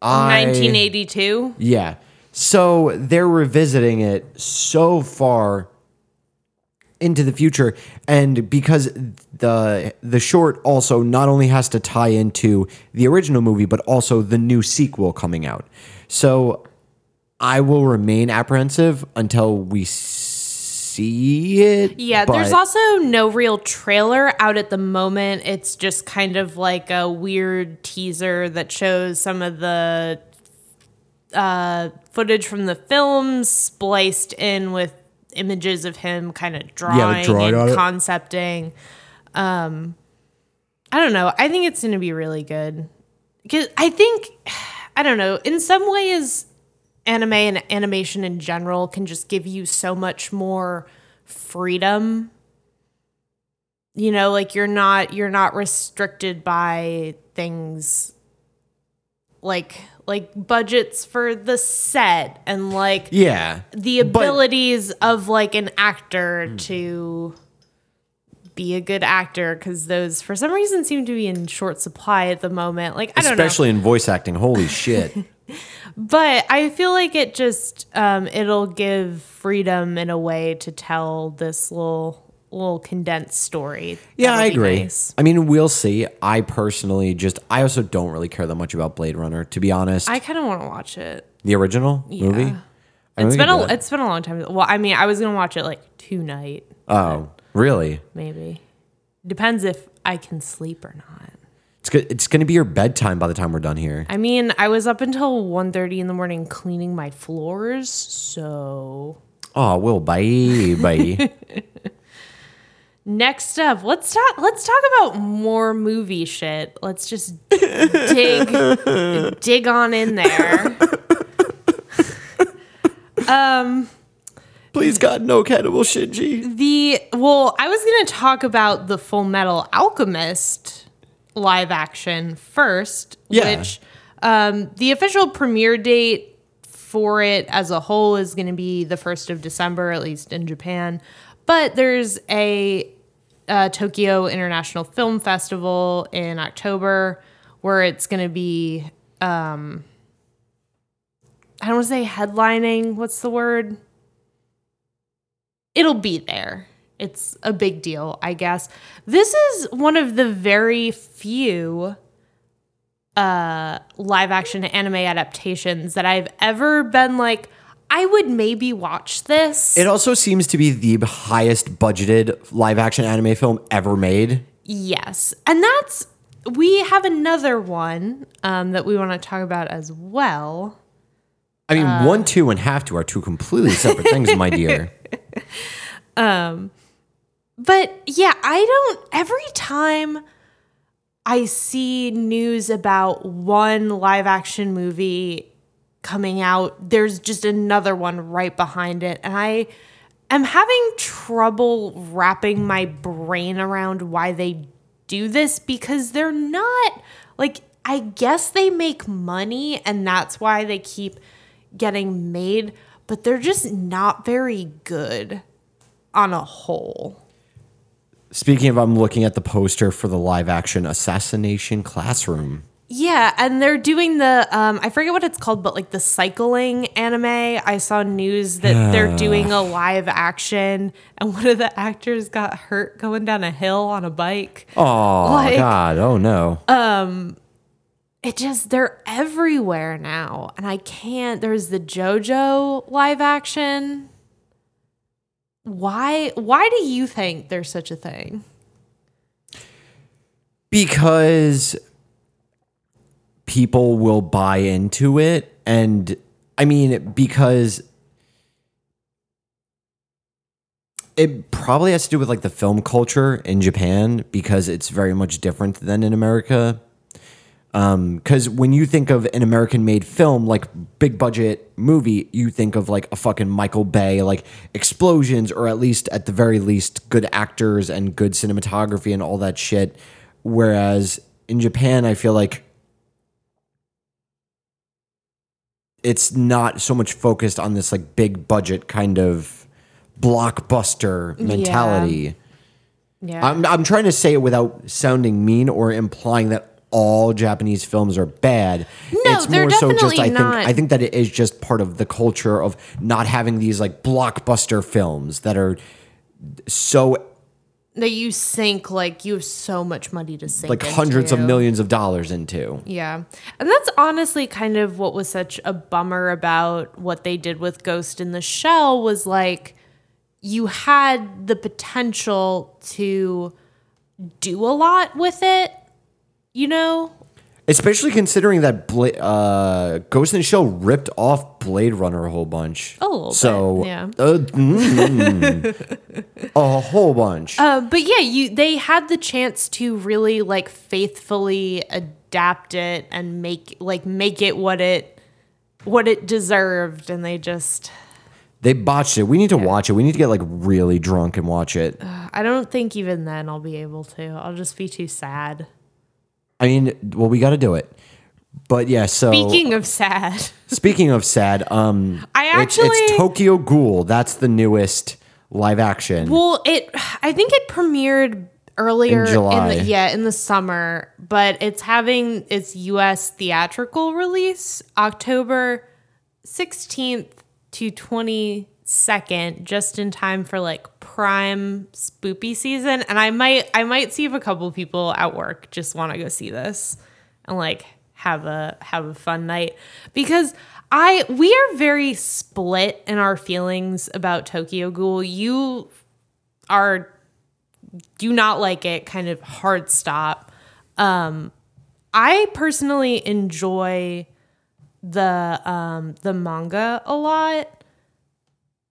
I 1982. yeah. So they're revisiting it so far into the future and because the the short also not only has to tie into the original movie but also the new sequel coming out so i will remain apprehensive until we see it Yeah, there's also no real trailer out at the moment. It's just kind of like a weird teaser that shows some of the uh, footage from the film spliced in with images of him kind of drawing drawing and concepting. Um, I don't know. I think it's going to be really good because I think, I don't know, in some ways, anime and animation in general can just give you so much more freedom. You know like you're not you're not restricted by things like like budgets for the set and like yeah the but- abilities of like an actor to be a good actor because those for some reason seem to be in short supply at the moment. Like i don't know. Especially in voice acting. Holy shit but I feel like it just um, it'll give freedom in a way to tell this little little condensed story. Yeah, That'll I agree. nice. I mean, we'll see. I personally just, I also don't really care that much about Blade Runner, to be honest. I kind of want to watch it. the original movie? I It's been a it's been a long time. Well, I mean, I was gonna watch it like tonight, Oh, really? maybe. Depends if I can sleep or not. It's good. It's going to be your bedtime by the time we're done here. I mean, I was up until 1.30 in the morning cleaning my floors, so Oh, Will, bye, bye. Next up, let's talk. Let's talk about more movie shit. Let's just dig dig on in there. Um Please God, no cannibal Shinji. The well, I was going to talk about the Full Metal Alchemist live action first, Yeah. which um, the official premiere date for it as a whole is going to be the first of December, at least in Japan. But there's a, uh Tokyo International Film Festival in October where it's going to be. Um, I don't want to say headlining. What's the word? it'll be there. It's a big deal, I guess. This is one of the very few uh live action anime adaptations that I've ever been like I would maybe watch this. It also seems to be the highest budgeted live action anime film ever made. yes. And that's we have another one um, that we want to talk about as well. I mean, Uh. one, two, and half two are two completely separate things, my dear. But yeah, I don't every time I see news about one live action movie coming out, there's just another one right behind it. And I am having trouble wrapping my brain around why they do this because they're not like I guess they make money and that's why they keep getting made, but they're just not very good on a whole. Speaking of, I'm looking at the poster for the live action Assassination Classroom. Yeah, and they're doing the um I forget what it's called, but like the cycling anime. I saw news that they're doing a live action and one of the actors got hurt going down a hill on a bike. Oh, Like- God. Oh, no. Um, It just they're everywhere now. And I can't there's the JoJo live action. Why why do you think there's such a thing? because people will buy into it and i mean because it probably has to do with like the film culture in japan because it's very much different than in america Um, because when you think of an american made film like big budget movie you think of like a fucking michael bay like explosions or at least at the very least good actors and good cinematography and all that shit. Whereas in japan i feel like it's not so much focused on this like big budget kind of blockbuster mentality. Yeah. I'm, I'm trying to say it without sounding mean or implying that all Japanese films are bad. No, they're definitely I not. think I think that it is just part of the culture of not having these like blockbuster films that are so that you sink like you have so much money to sink like hundreds of millions of dollars into. Yeah. And that's honestly kind of what was such a bummer about what they did with Ghost in the Shell was like you had the potential to do a lot with it, you know? Especially considering that Bla- uh, Ghost in the Shell ripped off Blade Runner a whole bunch. A little bit, so, yeah. uh, mm, a whole bunch. Uh, but yeah, you they had the chance to really like faithfully adapt it and make like make it what it what it deserved and they just they botched it. We need to watch it. We need to get like really drunk and watch it. I don't think even then I'll be able to. I'll just be too sad. I mean, well, we got to do it. But yeah, so Speaking of sad, speaking of sad, um, I it's, it's actually- Tokyo Ghoul. That's the newest live action. well, it I think it premiered earlier In July. the yeah, in the summer, but it's having its US theatrical release October 16th to 22nd just in time for like prime spoopy season and I might I might see if a couple people at work just want to go see this and like have a have a fun night because I we are very split in our feelings about Tokyo Ghoul. You are do not like it, kind of hard stop. Um, I personally enjoy the um, the manga a lot,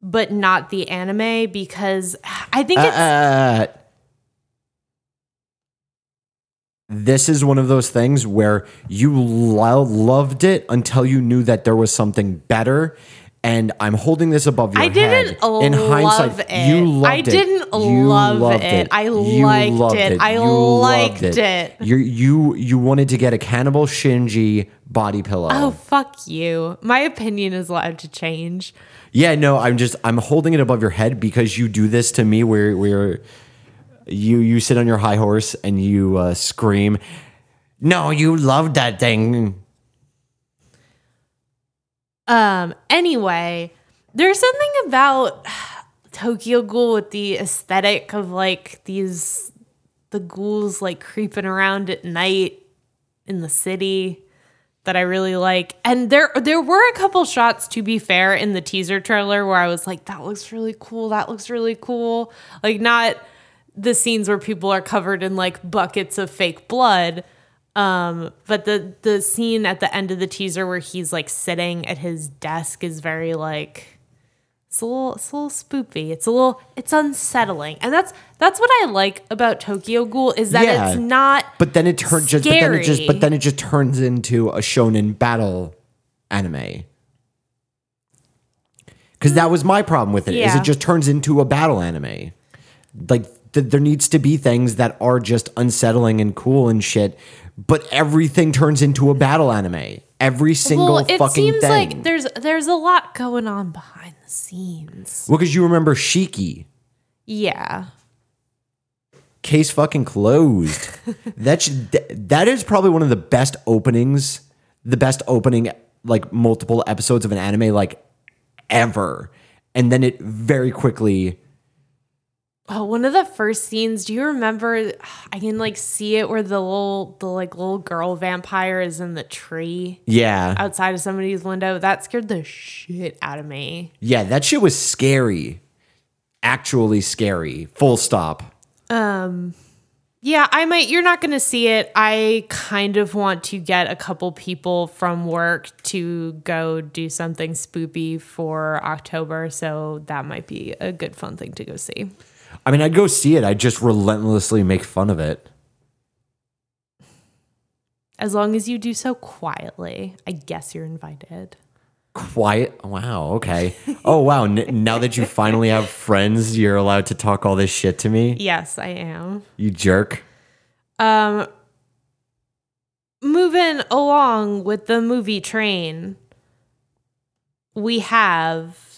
but not the anime because I think it's Uh, this is one of those things where you lo- loved it until you knew that there was something better. And I'm holding this above your head. I didn't head. In love hindsight, it. you loved I didn't You love loved it. I You liked loved it. I You liked it. You you you wanted to get a Cannibal Shinji body pillow. oh fuck you. My opinion is allowed to change. Yeah, no, I'm just I'm holding it above your head because you do this to me where where you you sit on your high horse and you uh, scream, "No, you loved that thing." Um, anyway, there's something about Tokyo Ghoul with the aesthetic of like these the ghouls like creeping around at night in the city that I really like. And there there were a couple shots to be fair in the teaser trailer where I was like that looks really cool. That looks really cool. Like not the scenes where people are covered in like buckets of fake blood. Um, but the the scene at the end of the teaser where he's like sitting at his desk is very like it's a little it's a little spoopy. It's a little it's unsettling. And that's that's what I like about Tokyo Ghoul is that Yeah. it's not But then it turns just but then it just but then it just turns into a shonen battle anime. Cuz that was my problem with it. Is Yeah. it just turns into a battle anime. Like th- there needs to be things that are just unsettling and cool and shit, but everything turns into a battle anime. Every single well, it fucking seems thing. like there's there's a lot going on behind the scenes. Well, because you remember Shiki. Yeah. Case fucking closed. that should, that is probably one of the best openings, the best opening like multiple episodes of an anime like ever. And then it very quickly Oh, one of the first scenes, do you remember I can like see it where the little the like little girl vampire is in the tree yeah. outside of somebody's window? That scared the shit out of me. Yeah, that shit was scary. Actually scary. Full stop. Um. Yeah, I might. You're not going to see it. I kind of want to get a couple people from work to go do something spoopy for October. So that might be a good fun thing to go see. I mean, I'd go see it. I'd just relentlessly make fun of it. As long as you do so quietly, I guess you're invited. Quiet. Wow. Okay. Oh, wow. N- now that you finally have friends, you're allowed to talk all this shit to me. Yes, I am. You jerk. Um, moving along with the movie train, we have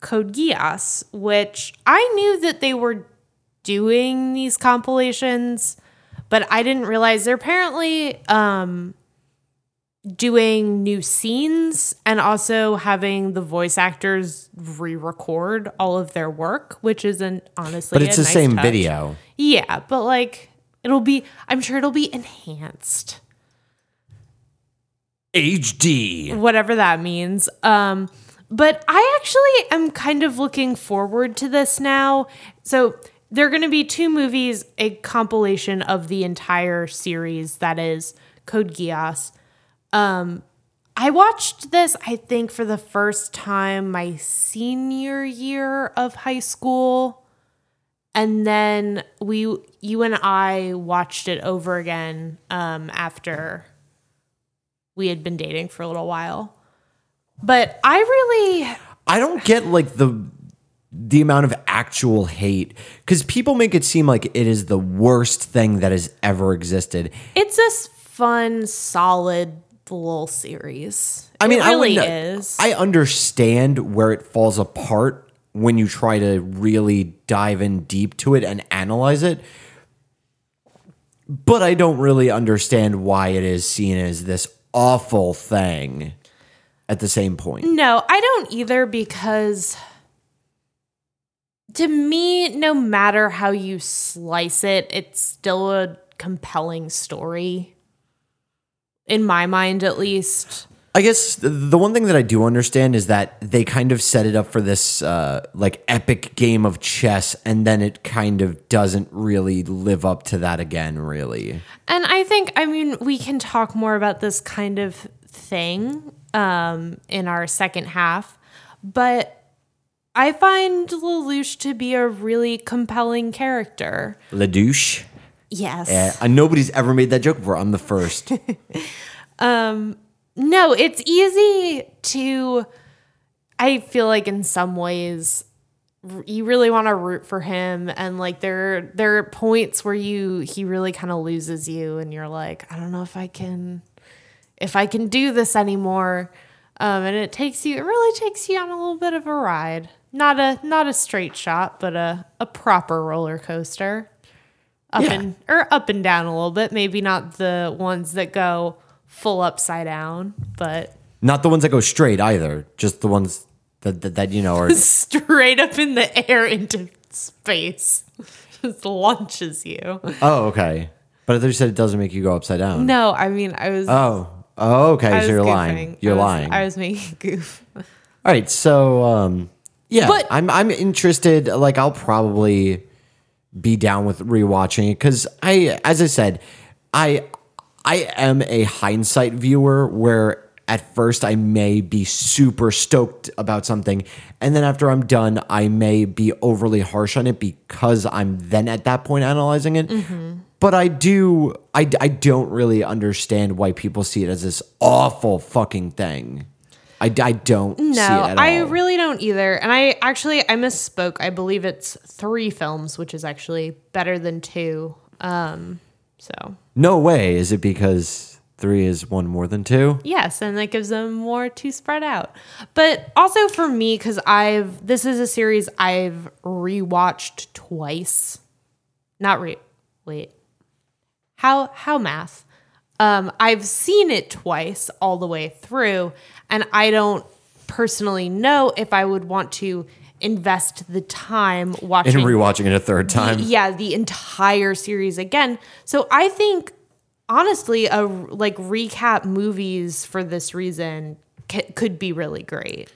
Code Geass, which I knew that they were doing these compilations, but I didn't realize they're apparently um doing new scenes and also having the voice actors re-record all of their work, which isn't honestly. But it's a the nice same touch. video. Yeah, but like it'll be. I'm sure it'll be enhanced. HD. whatever that means. Um, but I actually am kind of looking forward to this now. So there are going to be two movies, a compilation of the entire series that is Code Geass. Um, I watched this, I think, for the first time my senior year of high school. And then we, you and I watched it over again um, after we had been dating for a little while. But I really I don't get like the the amount of actual hate because people make it seem like it is the worst thing that has ever existed. it's this fun, solid little series. I mean, it really I is. I understand where it falls apart when you try to really dive in deep to it and analyze it. But I don't really understand why it is seen as this awful thing at the same point. no, I don't either because to me, no matter how you slice it, it's still a compelling story. In my mind, at least. I guess the one thing that I do understand is that they kind of set it up for this uh, like epic game of chess, and then it kind of doesn't really live up to that again, really. And I think, I mean, we can talk more about this kind of thing um, in our second half, but I find Lelouch to be a really compelling character. La douche. Yes. Uh, and nobody's ever made that joke before. I'm the first. um, No, it's easy to, I feel like in some ways, you really want to root for him and like there there are points where you he really kind of loses you and you're like i don't know if i can if i can do this anymore um, and it takes you it really takes you on a little bit of a ride not a not a straight shot but a, a proper roller coaster up Yeah. and or up and down a little bit maybe not the ones that go full upside down but Not the ones that go straight either. Just the ones that that, that you know are. straight up in the air into space just launches you oh, okay. But I thought you said it doesn't make you go upside down. no i mean i was Oh. Oh, okay. I so you're goofing. lying. You're I was- lying. I was making goof. All right, so um, yeah, But- I'm I'm interested. Like, I'll probably be down with rewatching it because I, as I said, I I am a hindsight viewer where at first I may be super stoked about something, and then after I'm done, I may be overly harsh on it because I'm then at that point analyzing it. But I do, I, I don't really understand why people see it as this awful fucking thing. I, I don't see it No, at all. I really don't either. And I actually I misspoke. I believe it's three films, which is actually better than two. Um, so No way. Is it because three is one more than two? yes, and that gives them more to spread out. But also for me, because I've this is a series I've rewatched twice. Not re wait. How how math? Um, I've seen it twice all the way through, and I don't personally know if I would want to invest the time watching And rewatching it a third time. yeah the entire series again so i think honestly a like recap movies for this reason c- could be really great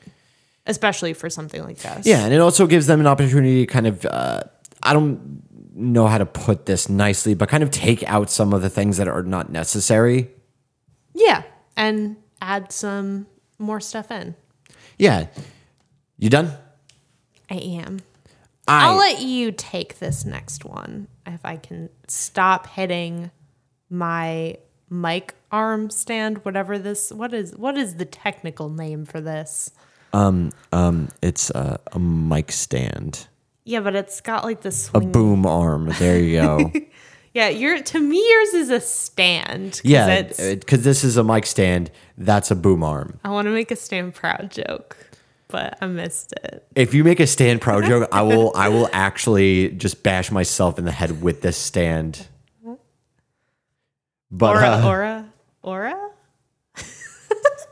especially for something like this Yeah, and it also gives them an opportunity to kind of, uh, I don't know how to put this nicely, but kind of take out some of the things that are not necessary. yeah and add some more stuff in Yeah. You done? i am I, i'll let you take this next one if i can stop hitting my mic arm stand whatever this what is what is the technical name for this um, um it's uh, a mic stand, Yeah, but it's got like the a boom arm. There you go. Yeah, your to me yours is a stand. 'cause yeah, because this is a mic stand. That's a boom arm. I want to make a stand proud joke, but I missed it. If you make a stand proud joke, I will. I will actually just bash myself in the head with this stand. But Aura, uh, aura, aura.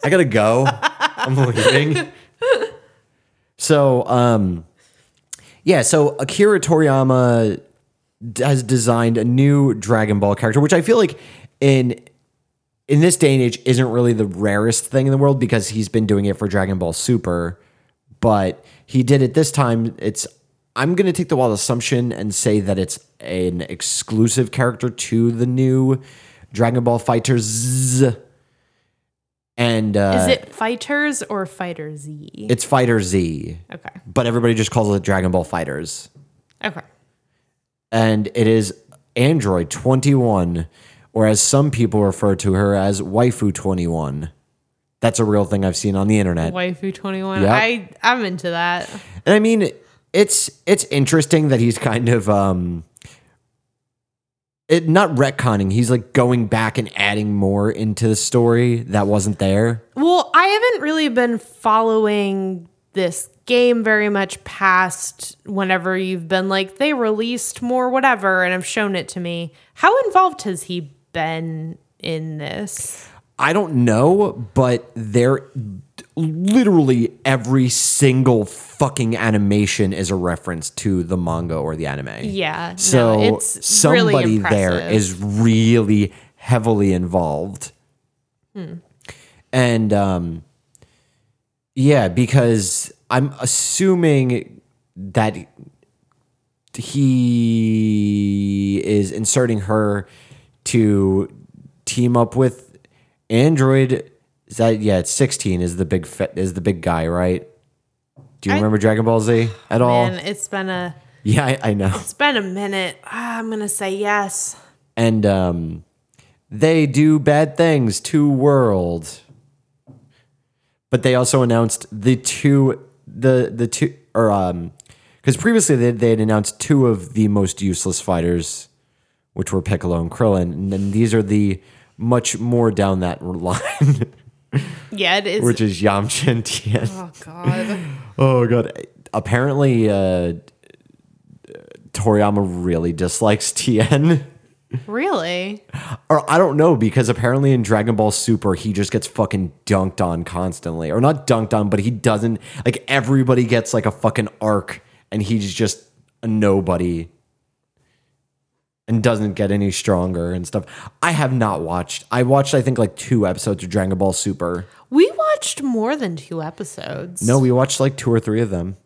I gotta go. I'm leaving. So, um, yeah. So Akira Toriyama has designed a new Dragon Ball character, which I feel like in in this day and age isn't really the rarest thing in the world because he's been doing it for Dragon Ball Super, but he did it this time. It's I'm gonna take the wild assumption and say that it's an exclusive character to the new Dragon Ball Fighters. And uh, Is it Fighters or Fighter Z? it's Fighter Z, Okay. but everybody just calls it Dragon Ball Fighters. Okay. and it is Android 21, or as some people refer to her as Waifu 21. That's a real thing I've seen on the internet. Waifu 21. Yep. I I'm into that. And I mean, it's it's interesting that he's kind of um it not retconning, he's like going back and adding more into the story that wasn't there. Well, I haven't really been following this game very much past whenever you've been like they released more whatever and have shown it to me. How involved has he been in this? I don't know, but there literally every single fucking animation is a reference to the manga or the anime. Yeah. So no, it's somebody really there is really heavily involved. And um yeah, because I'm assuming that he is inserting her to team up with Android. Is that yeah, it's 16 is the big fe- is the big guy, right? Do you I- remember Dragon Ball Z at all? Man, it's been a Yeah, I, I know. it's been a minute. Ah, I'm gonna say yes. and um, they do bad things to world. But they also announced the two the the two or um because previously they they had announced two of the most useless fighters, which were Piccolo and Krillin, and then these are the much more down that line, Yeah, it is. which is Yamcha and Tien. oh god. Oh god! Apparently, uh, Toriyama really dislikes Tien. really? Or I don't know because apparently in Dragon Ball Super he just gets fucking dunked on constantly, or not dunked on, but he doesn't like everybody gets like a fucking arc, and he's just a nobody, and doesn't get any stronger and stuff. I have not watched. I watched I think like two episodes of Dragon Ball Super. We watched more than two episodes. No, we watched like two or three of them.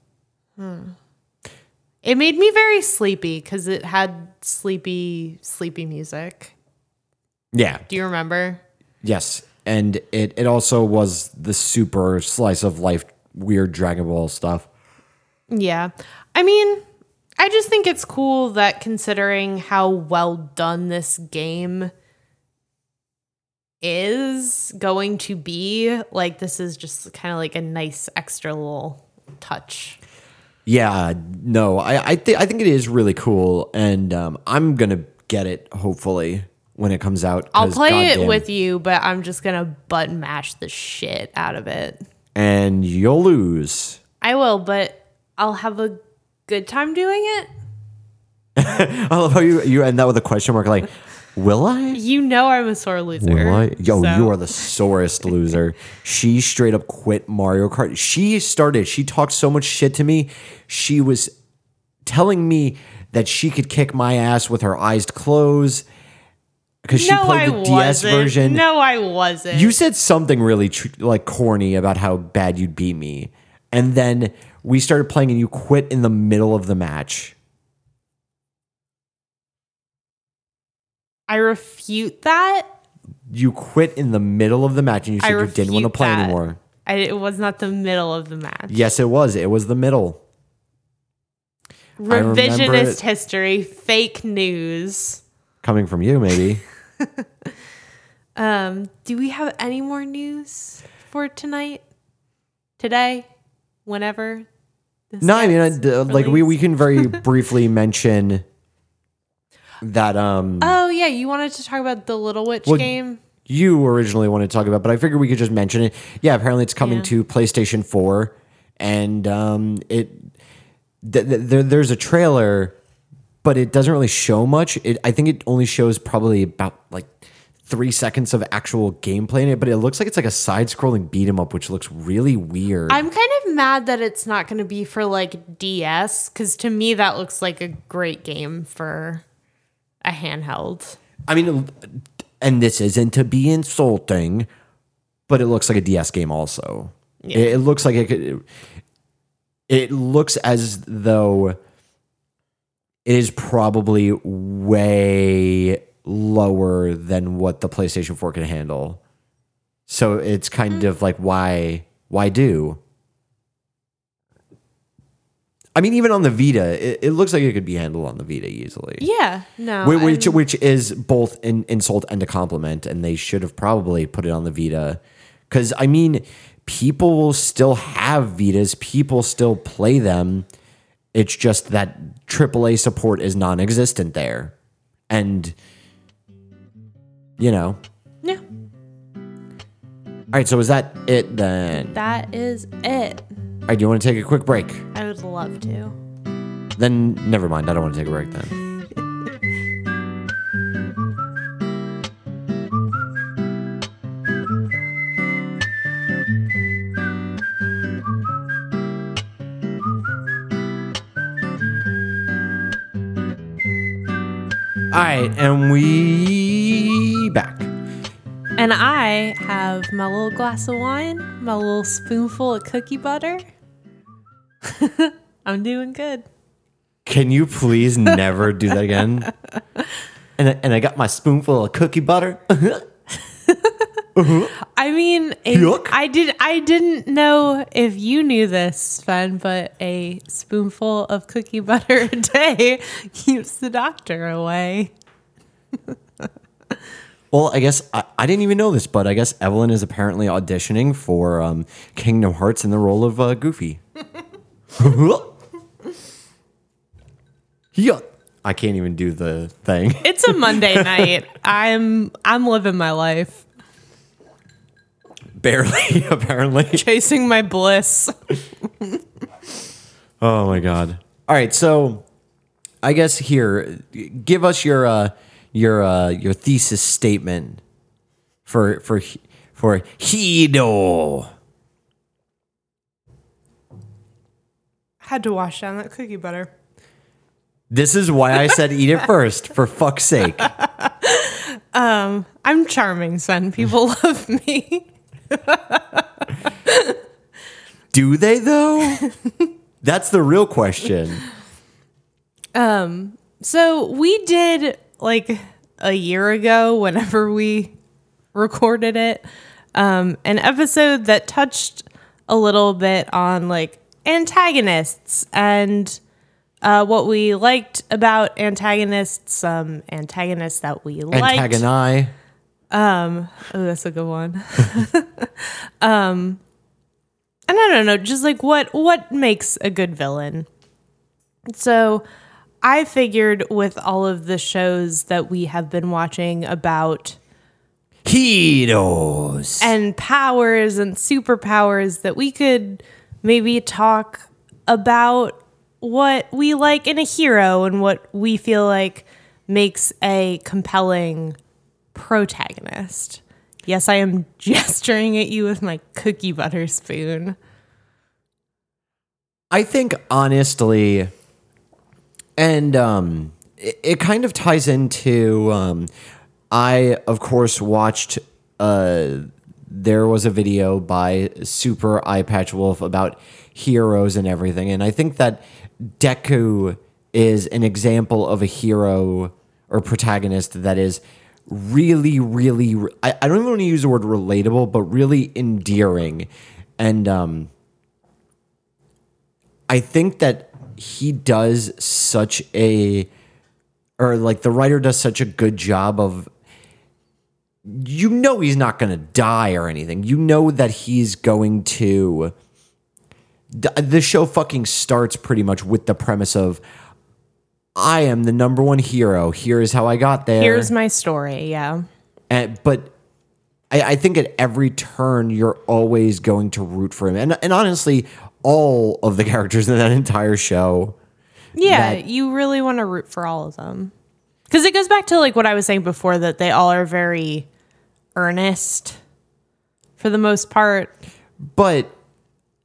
It made me very sleepy because it had sleepy, sleepy music. Yeah. Do you remember? Yes, and it it also was the super slice of life weird Dragon Ball stuff. Yeah. I mean, I just think it's cool that considering how well done this game is going to be, like, this is just kind of like a nice extra little touch. Yeah, no, I I think I think it is really cool, and um, I'm gonna get it hopefully when it comes out. I'll play it with you, but I'm just going to button mash the shit out of it. and you'll lose. I will, but I'll have a good time doing it. I love how you you end that with a question mark. Like, will I? You know I'm a sore loser. Will I? Yo, so- you are the sorest loser. She straight up quit Mario Kart. She started, she talked so much shit to me. She was telling me that she could kick my ass with her eyes closed because she no, played I the DS wasn't. version. No, I wasn't. You said something really tr- like corny about how bad you'd beat me. And then we started playing and you quit in the middle of the match. I refute that. You quit in the middle of the match and you said you didn't want to play that. anymore. I, it was not the middle of the match. Yes, it was. It was the middle. Revisionist history, fake news. Coming from you, maybe. Um, do we have any more news for tonight? Today? Whenever? No, I mean, I, like we, we can very briefly mention that um Oh yeah, you wanted to talk about the Little Witch Well, game. you originally wanted to talk about, but I figured we could just mention it. Yeah, apparently it's coming Yeah. to PlayStation 4 and um it th- th- there, there's a trailer but it doesn't really show much. It I think it only shows probably about like three seconds of actual gameplay in it, but it looks like it's like a side-scrolling beat 'em up, which looks really weird. I'm kind of mad that it's not going to be for like DS because to me that looks like a great game for a handheld. I mean, and this isn't to be insulting, but it looks like a DS game also. Yeah. It, it looks like it could. It looks as though it is probably way lower than what the PlayStation 4 can handle. So it's kind of like why why do? I mean, even on the Vita, it, it looks like it could be handled on the Vita easily. Yeah, no. Whi- which I'm- which is both an insult and a compliment, and they should have probably put it on the Vita, because I mean, people will still have Vitas, people still play them. It's just that AAA support is non-existent there, and you know. yeah, All right, so is that it then? that is it. All right, do you want to take a quick break? I would love to. Then never mind. I don't want to take a break then. All right, and we back. And I have my little glass of wine, my little spoonful of cookie butter. I'm doing good. Can you please never do that again? And I, and I got my spoonful of cookie butter. uh-huh. I mean, a, I did. I didn't know if you knew this, Sven, but a spoonful of cookie butter a day keeps the doctor away. Well, I guess I, I didn't even know this, but I guess Evelyn is apparently auditioning for um, Kingdom Hearts in the role of uh, Goofy. yeah. I can't even do the thing. It's a Monday night. I'm I'm living my life, Barely, apparently. chasing my bliss. Oh my god. All right, so I guess here, give us your uh, your uh, your thesis statement for for for Hido. Had to wash down that cookie butter. This is why I said eat it first, for fuck's sake. Um, I'm charming, son. People love me. Do they though? That's the real question. Um, so we did like a year ago, whenever we recorded it, um, an episode that touched a little bit on like antagonists and uh, what we liked about antagonists, some antagonists that we liked. Antagoni. Oh, that's a good one. um, and I don't know, just like what what makes a good villain. So, I figured with all of the shows that we have been watching about heroes and powers and superpowers that we could maybe talk about what we like in a hero and what we feel like makes a compelling protagonist. Yes, I am gesturing at you with my cookie butter spoon. I think honestly, and um, it, it kind of ties into. Um, I of course watched. Uh, there was a video by Super Eyepatch Wolf about heroes and everything, and I think that Deku is an example of a hero or protagonist that is really, really. I, I don't even want to use the word relatable, but really endearing, and um, I think that he does such a or like the writer does such a good job of you know he's not going to die or anything. You know that he's going to the, show fucking starts pretty much with the premise of I am the number one hero. Here is how I got there. Here's my story, yeah. And, but I, I think at every turn you're always going to root for him. And and honestly, all of the characters in that entire show. Yeah, that- you really want to root for all of them. Because it goes back to like what I was saying before that they all are very earnest for the most part. but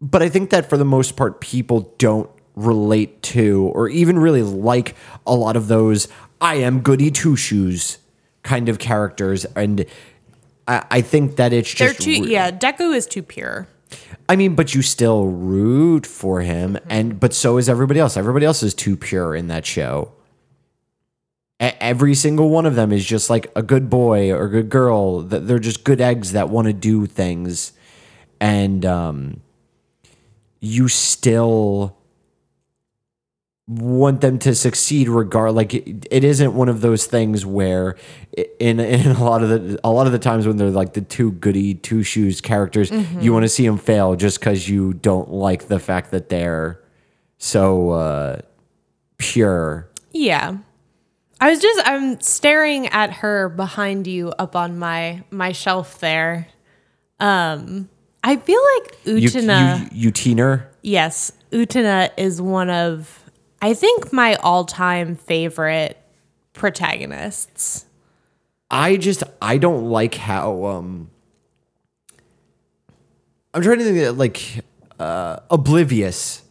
but I think that for the most part people don't relate to or even really like a lot of those I am goody two shoes kind of characters and I, I think that it's They're just too re- yeah, Deku is too pure. I mean, but you still root for him, and but so is everybody else. Everybody else is too pure in that show. E- every single one of them is just like a good boy or a good girl. That they're just good eggs that want to do things, and um, you still want them to succeed regard like it, it isn't one of those things where in in a lot of the a lot of the times when they're like the two goody two shoes characters you want to see them fail just cuz you don't like the fact that they're so uh pure Yeah. I was just I'm staring at her behind you up on my my shelf there. Um I feel like you, Utena Yes, Utena is one of I think my all-time favorite protagonists. I just I don't like how um I'm trying to think of, like uh oblivious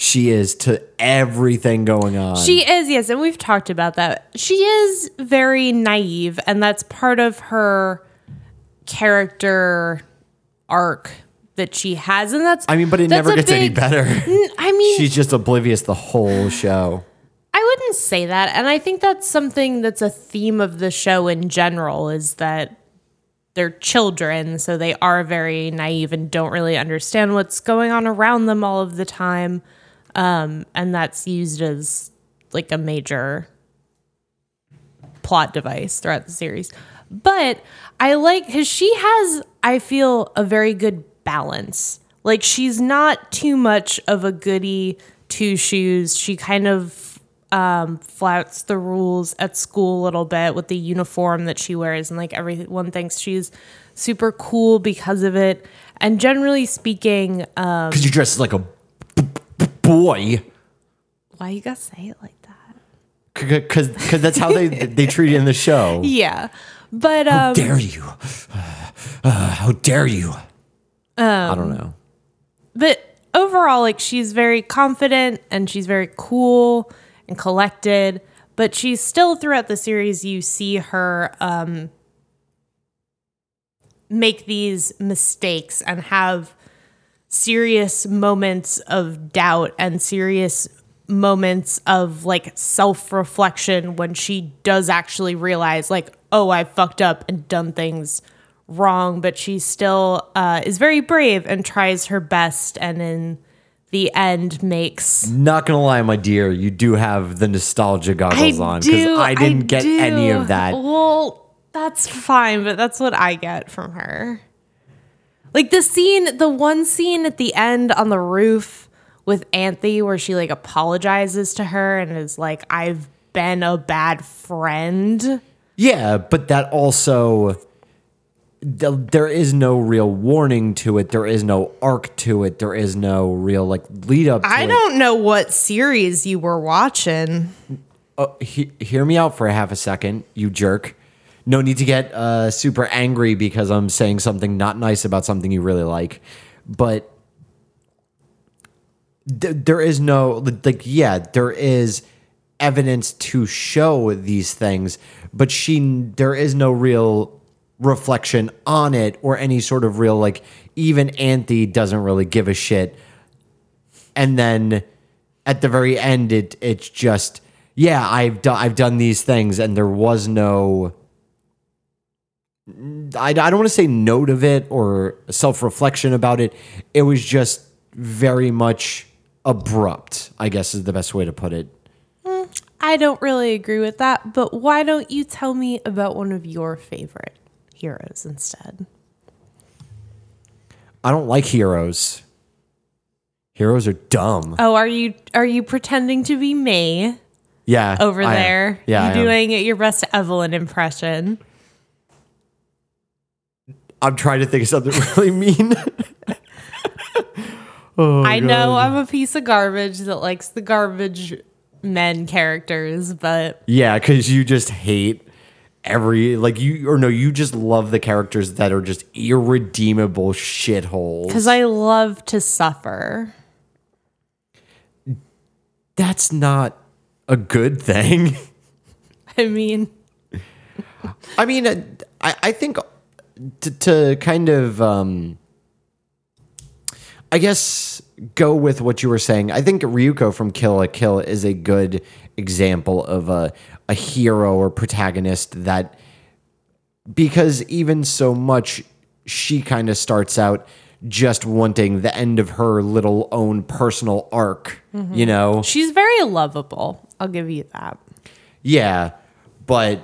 she is to everything going on. She is, yes, and we've talked about that. She is very naive, and that's part of her character arc that she has, and that's I mean, but it never gets any better. I mean, She's just oblivious the whole show. I wouldn't say that. And I think that's something that's a theme of the show in general is that they're children, so they are very naive and don't really understand what's going on around them all of the time. Um, and that's used as like a major plot device throughout the series. But I like because she has, I feel, a very good balance. Like she's not too much of a goody two shoes. She kind of um, flouts the rules at school a little bit with the uniform that she wears, and like everyone thinks she's super cool because of it. And generally speaking, um, Because you dress like a b- b- boy. why you gotta say it like that? Because because that's how they they treat it in the show. Yeah, but um, how Dare you? Uh, how dare you? I don't know. but overall like she's very confident and she's very cool and collected but she's still throughout the series you see her um make these mistakes and have serious moments of doubt and serious moments of like self-reflection when she does actually realize like oh i fucked up and done things wrong but she still uh, is very brave and tries her best and in the end makes Not gonna lie, my dear, you do have the nostalgia goggles on because I didn't get any of that. Well, that's fine, but that's what I get from her. Like the scene, the one scene at the end on the roof with Anthy where she like apologizes to her and is like, I've been a bad friend. Yeah, but that also there is no real warning to it. There is no arc to it. There is no real like lead up. To I it. don't know what series you were watching. Oh, he- hear me out for a half a second, you jerk. No need to get uh, super angry because I'm saying something not nice about something you really like, but th- there is no like. Yeah, there is evidence to show these things, but she there is no real reflection on it or any sort of real like. Even Anthy doesn't really give a shit. And then at the very end it it's just yeah i've done i've done these things and there was no i, I don't want to say note of it or self-reflection about it. It was just very much abrupt i guess is the best way to put it. Hmm, I don't really agree with that, but why don't you tell me about one of your favorite heroes instead? i don't like heroes heroes are dumb Oh, are you are you pretending to be May yeah over I am. there? yeah I You're doing your best Evelyn impression. i'm trying to think of something really mean Oh, I know I'm a piece of garbage that likes the garbage men characters, but Yeah, because you just hate every like you or no, you just love the characters that are just irredeemable shitholes. Because I love to suffer. That's not a good thing. I mean, I mean, uh, I, I think to, to kind of, um, I guess, go with what you were saying. I think Ryuko from Kill la Kill is a good example of a, a hero or protagonist that, because even so much, she kind of starts out just wanting the end of her little own personal arc, you mm-hmm. know? she's very lovable. I'll give you that. Yeah, but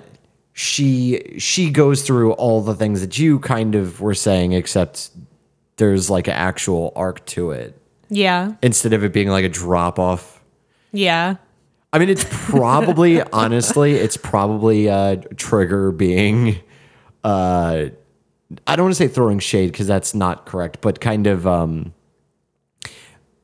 she she goes through all the things that you kind of were saying, except there's like an actual arc to it Yeah. instead of it being like a drop off. Yeah. I mean, it's probably honestly, it's probably uh, Trigger being. Uh, I don't want to say throwing shade because that's not correct, but kind of um,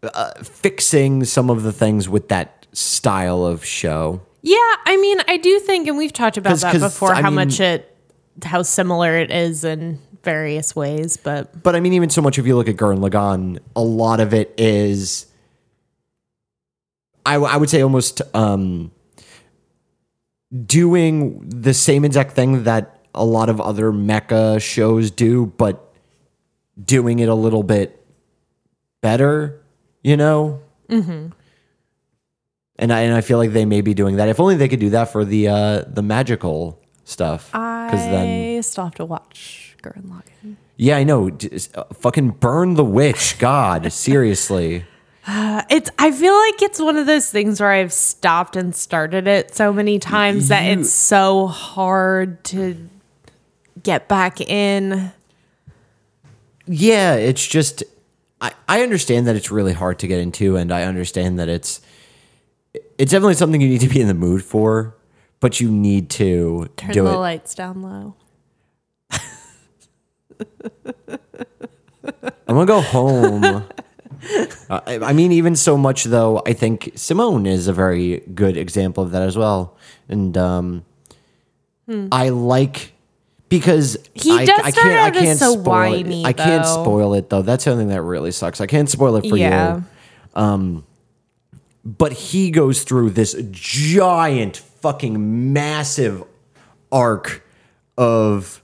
uh, fixing some of the things with that style of show. Yeah, I mean, I do think, and we've talked about 'Cause- that 'cause, before, I how mean- much it, how similar it is in various ways. But But I mean, even so much if you look at Gurren Lagann, a lot of it is, I, I would say almost um, doing the same exact thing that a lot of other mecha shows do, but doing it a little bit better, you know? Mm-hmm. And I, and I feel like they may be doing that. If only they could do that for the uh, the magical stuff. I then still have to watch Gurren Lagann. Yeah, I know. Just, uh, fucking burn the witch, God, seriously. Uh, it's. I feel like it's one of those things where I've stopped and started it so many times that it's so hard to get back in. Yeah, it's just I, I understand that it's really hard to get into, and I understand that it's it's definitely something you need to be in the mood for, but you need to Turn the it. lights down low. I'm gonna go home. Uh, I, mean, even so much though, I think Simon is a very good example of that as well, and um, I like because Hmm. He I, does I can't, I can't so spoil whiny, it. I can't though. spoil it though. That's something that really sucks. I can't spoil it for Yeah. you. Um, but he goes through this giant, fucking massive arc of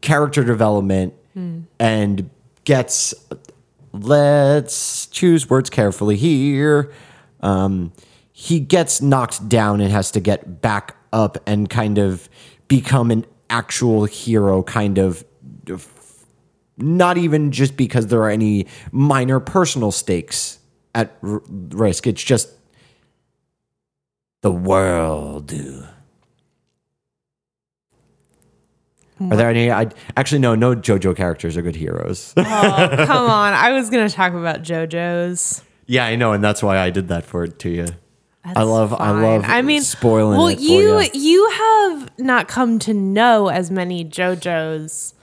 character development and gets let's choose words carefully here. Um, he gets knocked down and has to get back up and kind of become an actual hero kind of not even just because there are any minor personal stakes at risk. It's just the world are there any I actually no no JoJo characters are good heroes. Come on, I was gonna talk about JoJo's. yeah, I know, and that's why I did that for it to you. I That's love I love I mean, spoiling well, you you. you have not come to know as many JoJo's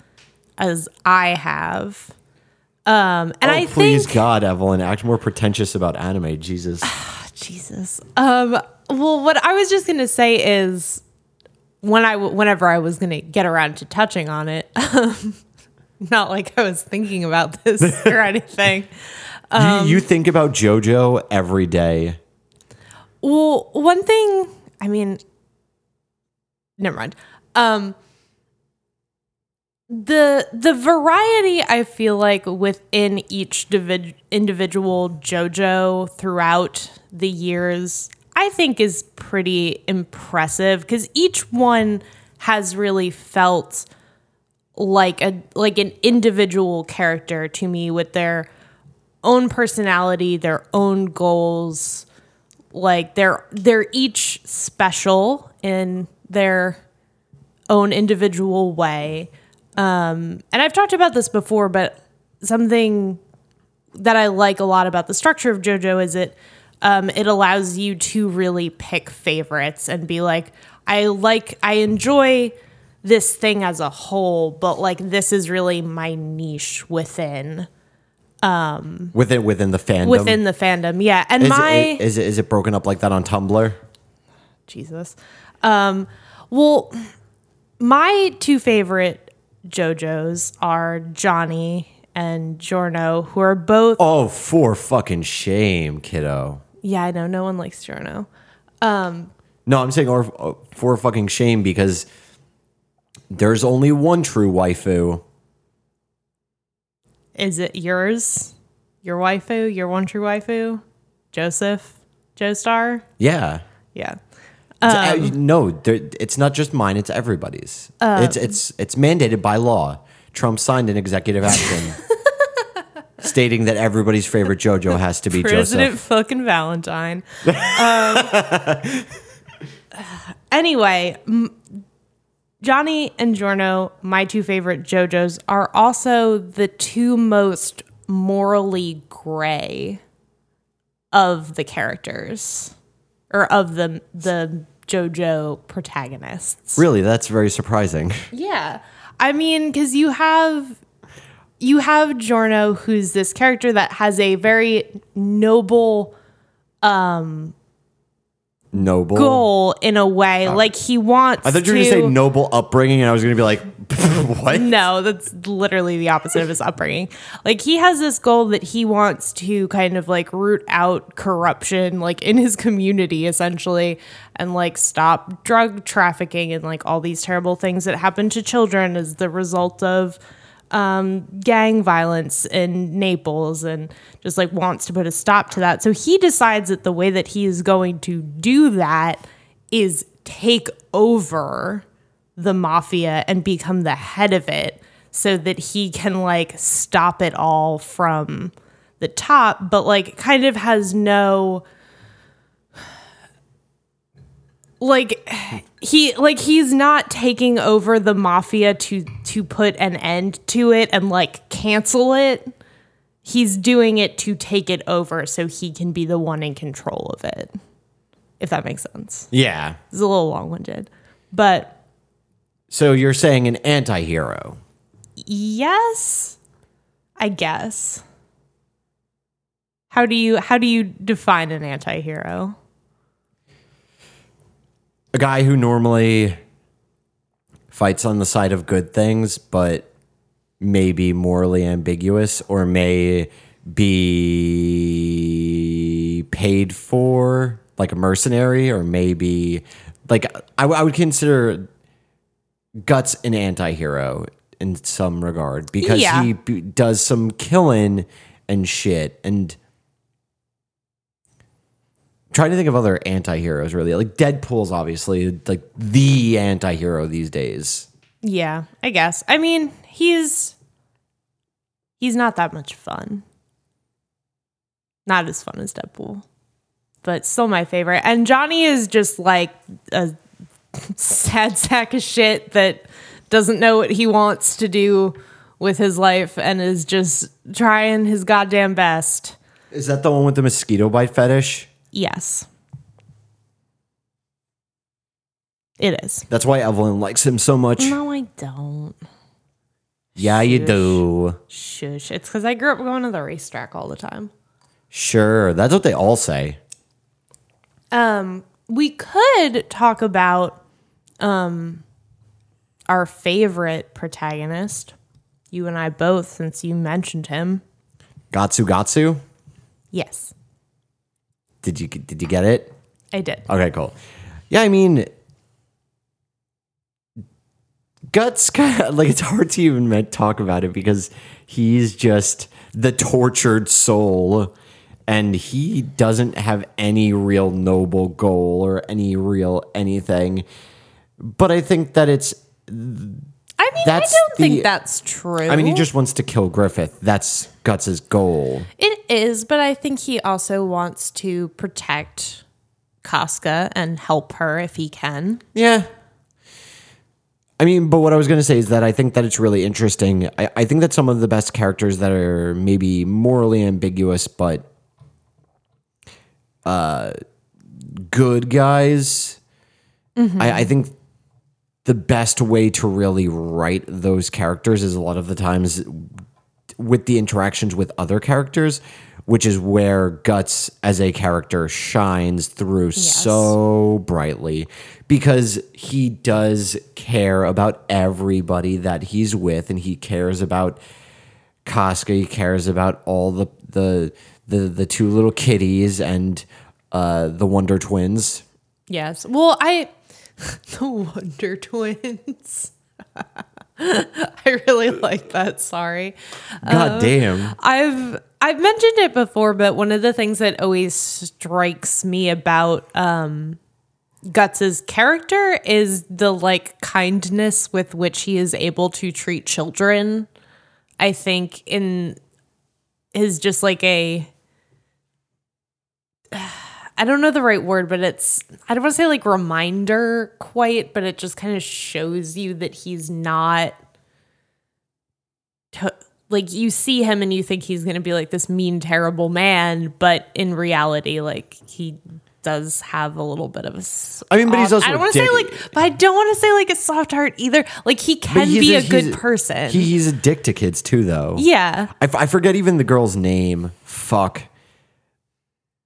as I have. Um, and oh, I please think God, Evelyn, act more pretentious about anime. Jesus. Jesus. Um, well, what I was just gonna say is when I whenever I was gonna get around to touching on it, um, not like I was thinking about this or anything. Um, you, you think about JoJo every day. Well, one thing, I mean, never mind. Um, the the variety I feel like within each divid- individual JoJo throughout the years, I think is pretty impressive because each one has really felt like a like an individual character to me with their own personality, their own goals, like they're they're each special in their own individual way. Um, and I've talked about this before, but something that I like a lot about the structure of JoJo is it um, it allows you to really pick favorites and be like, I like I enjoy this thing as a whole, but like this is really my niche within Um, Within within the fandom. within the fandom. Yeah, and is, my it, is it is it broken up like that on Tumblr? Jesus. Um, Well, my two favorite JoJo's are Johnny and Giorno, who are both. Oh, for fucking shame, kiddo. Yeah, I know. No one likes Giorno. Um, no, I'm saying or, for fucking shame because there's only one true waifu. Is it yours? Your waifu? Your one true waifu? Joseph? Joestar? Yeah. Yeah. It's- uh, um, no, there, it's not just mine. It's everybody's. it's um, it's it's mandated by law. Trump signed an executive action stating that everybody's favorite JoJo has to be President Joseph. fucking Valentine. um, anyway, Johnny and Giorno, my two favorite JoJo's, are also the two most morally gray of the characters or of the the JoJo protagonists. Really, that's very surprising. Yeah. I mean, because you have you have Giorno, who's this character that has a very noble um Noble. goal in a way. like he wants I thought you were to going to say noble upbringing, and I was going to be like, what? No, that's literally the opposite of his upbringing. Like he has this goal that he wants to kind of like root out corruption like in his community essentially and like stop drug trafficking and like all these terrible things that happen to children as the result of um, gang violence in Naples and just like wants to put a stop to that. So he decides that the way that he is going to do that is take over the mafia and become the head of it so that he can like stop it all from the top but like kind of has no like he like he's not taking over the mafia to to put an end to it and like cancel it he's doing it to take it over so he can be the one in control of it if that makes sense Yeah. it's a little long-winded but So you're saying an anti hero. Yes, I guess. How do you how do you define an anti-hero? A guy who normally fights on the side of good things, but may be morally ambiguous or may be paid for like a mercenary or maybe like I, I would consider guts an anti-hero in some regard because Yeah. he b- does some killing and shit and trying to think of other anti-heroes really like deadpool's obviously like the anti-hero these days Yeah, I guess. I mean, he's he's not that much fun. Not as fun as Deadpool, but still my favorite. And Johnny is just like a sad sack of shit that doesn't know what he wants to do with his life and is just trying his goddamn best. is that the one with the mosquito bite fetish Yes. It is. that's why evelyn likes him so much No, I don't. yeah you do Shush. It's because I grew up going to the racetrack all the time. sure that's what they all say Um, We could talk about um our favorite protagonist. You and I both, since you mentioned him. gatsu gatsu Yes, did you did you get it I did. Okay, cool. Yeah, I mean, guts kind of like it's hard to even talk about it because he's just the tortured soul, and he doesn't have any real noble goal or any real anything. But I think that it's. I mean, That's I don't the- think that's true. I mean, he just wants to kill Griffith. That's Guts's goal. It is, but I think he also wants to protect Casca and help her if he can. Yeah. I mean, but what I was going to say is that I think that it's really interesting. I, I think that some of the best characters that are maybe morally ambiguous, but uh, good guys, I, I think the best way to really write those characters is a lot of the times with the interactions with other characters which is where Guts as a character shines through so brightly because he does care about everybody that he's with and he cares about Casca, he cares about all the the the, the two little kitties and uh, the Wonder Twins. Yes. Well, I the Wonder Twins. I really like that. Sorry. God damn. I've I've mentioned it before, but one of the things that always strikes me about um Guts's character is the like kindness with which he is able to treat children. I think in is just like a I don't know the right word, but it's I don't want to say like reminder quite, but it just kind of shows you that he's not to, like you see him and you think he's going to be like this mean terrible man, but in reality like he does have a little bit of a s- I mean, but he's also I don't want to say like but I don't want to say like a soft heart either. Like he can be a, he's good person. He, he's a dick to kids too, though. yeah. I, f- I forget even the girl's name. Fuck.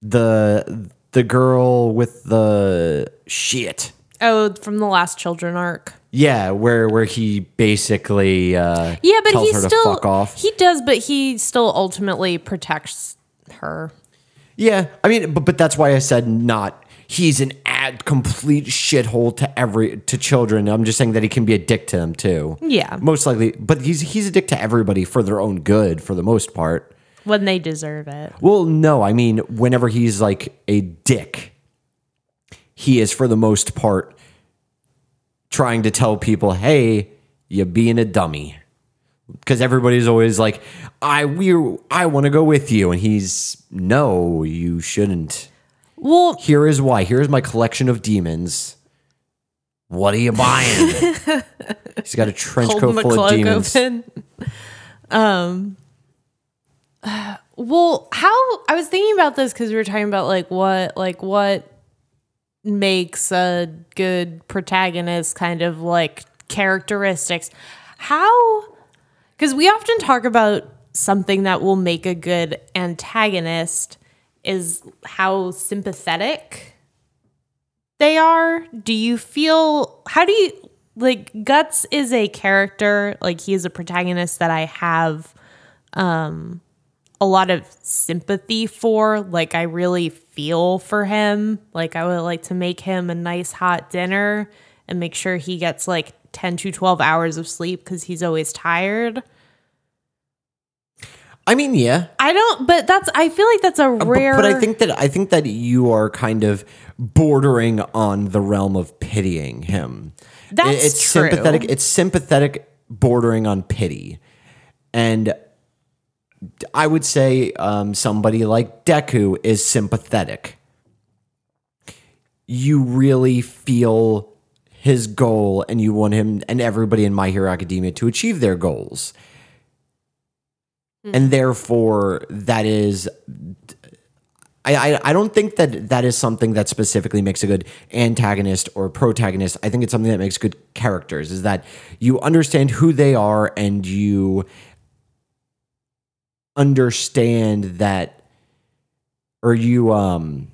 The the girl with the shit. Oh, from the last children arc. Yeah, where where he basically uh, Yeah, but he still to fuck off. he does, but he still ultimately protects her. Yeah, I mean, but but that's why I said not. He's an ad complete shithole to every to children. I'm just saying that he can be a dick to them too. Yeah. most likely. But he's he's a dick to everybody for their own good for the most part. When they deserve it. Well, no, I mean, whenever he's like a dick, he is for the most part trying to tell people, "Hey, you're being a dummy." Because everybody's always like, "I we I want to go with you," and he's, "No, you shouldn't." Well, Here is why. Here's my collection of demons. What are you buying? he's got a trench coat full of demons. open. Um. Well, how I was thinking about this because we were talking about like what like what makes a good protagonist kind of like characteristics. How because we often talk about something that will make a good antagonist is how sympathetic they are. Do you feel how do you like Guts is a character, like he is a protagonist that I have um a lot of sympathy for. Like I really feel for him. Like I would like to make him a nice hot dinner and make sure he gets like 10 to 12 hours of sleep cuz he's always tired. I mean, yeah, I don't but that's I feel like that's a Uh, But- rare But, I think that I think that you are kind of bordering on the realm of pitying him. That's It- it's true. sympathetic. It's sympathetic, bordering on pity, and I would say um, somebody like Deku is sympathetic. You really feel his goal, and you want him and everybody in My Hero Academia to achieve their goals. And therefore, that is I, I I don't think that that is something that specifically makes a good antagonist or protagonist. I think it's something that makes good characters. Is that you understand who they are and you understand that, or you um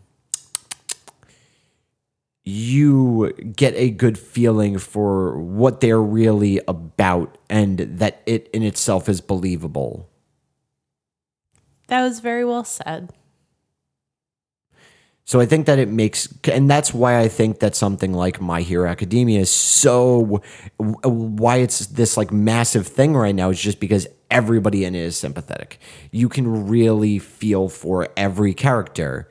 you get a good feeling for what they're really about and that it in itself is believable. That was very well said. So I think that it makes, and that's why I think that something like My Hero Academia is so, why it's this like massive thing right now is just because everybody in it is sympathetic. You can really feel for every character,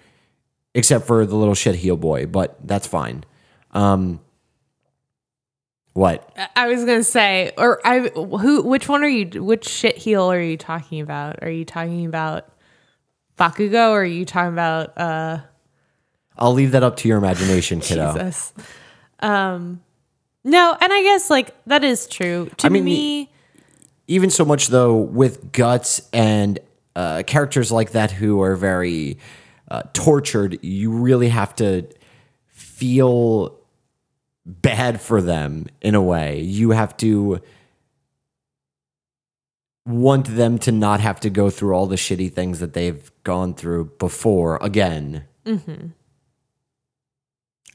except for the little shit heel boy, but that's fine. Um, what? I- was gonna say, or I who which one are you which shit heel are you talking about? Are you talking about Bakugo or are you talking about uh I'll leave that up to your imagination, kiddo. Jesus? Um no, and I guess like that is true. To I mean, me, even so much though with guts and uh, characters like that who are very uh, tortured you really have to feel bad for them in a way. You have to want them to not have to go through all the shitty things that they've gone through before again.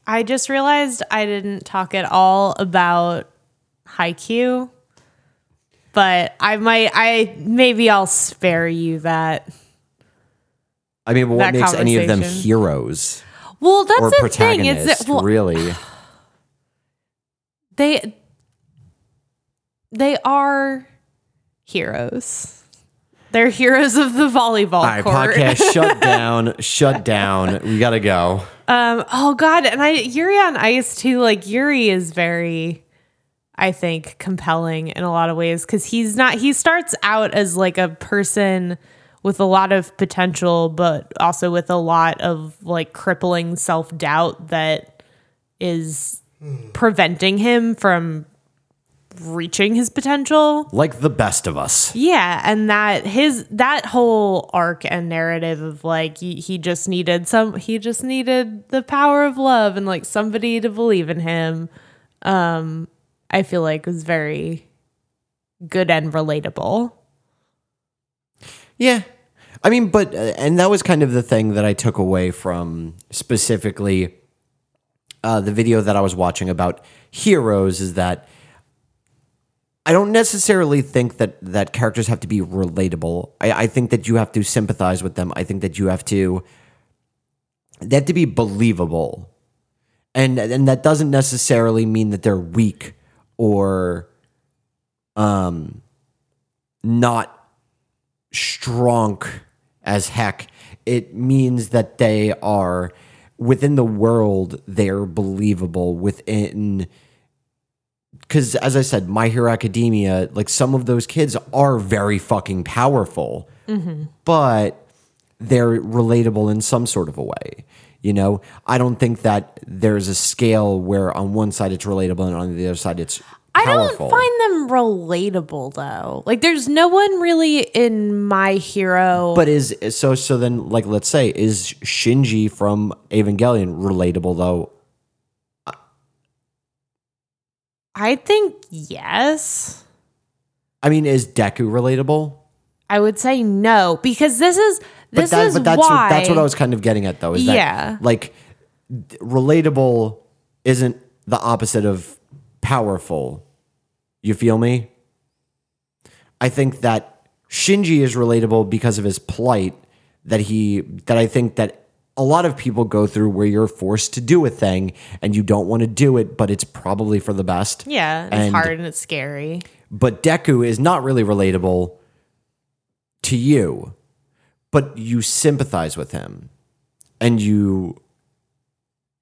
I just realized I didn't talk at all about Haikyuu, but I might. I maybe I'll spare you that. I mean, what makes any of them heroes Well, that's or the thing. It's protagonists? that, well, really? they they are heroes. They're heroes of the volleyball All right, court. podcast shut down. Shut down. We gotta go. Um, oh God, and I Yuri on Ice too. Like Yuri is very, I think, compelling in a lot of ways because he's not. He starts out as like a person with a lot of potential, but also with a lot of like crippling self doubt that is preventing him from reaching his potential. Like the best of us. Yeah, and that his that whole arc and narrative of like he, he just needed some he just needed the power of love and like somebody to believe in him. Um I feel like it was very good and relatable. Yeah. I mean, but, uh, and that was kind of the thing that I took away from specifically uh, the video that I was watching about heroes is that I don't necessarily think that that characters have to be relatable. I, I think that you have to sympathize with them. I think that you have to they have to be believable, and and that doesn't necessarily mean that they're weak or um not strong as heck. It means that they are within the world. They're believable within because as I said, My Hero Academia, like some of those kids are very fucking powerful, but they're relatable in some sort of a way. You know, I don't think that there's a scale where on one side it's relatable and on the other side it's I powerful. don't find them relatable though. Like there's no one really in my hero but is so so then like let's say is Shinji from Evangelion relatable though? I think yes. I mean, is Deku relatable? I would say no because this is this that, is but that's why what, that's what I was kind of getting at though. Is that Yeah. like relatable isn't the opposite of powerful. You feel me? I think that Shinji is relatable because of his plight that he that I think that a lot of people go through where you're forced to do a thing and you don't want to do it, but it's probably for the best. Yeah, it's And- hard and it's scary. But Deku is not really relatable to you, but you sympathize with him and you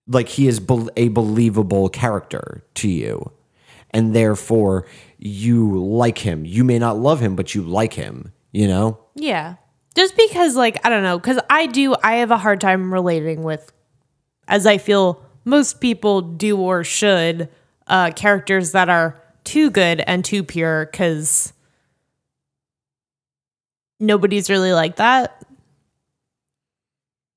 like he is a believable character to you. And therefore you like him. You may not love him, but you like him, you know? Yeah. Just because like I don't know cuz I do I have a hard time relating with as I feel most people do or should uh characters that are too good and too pure cuz nobody's really like that.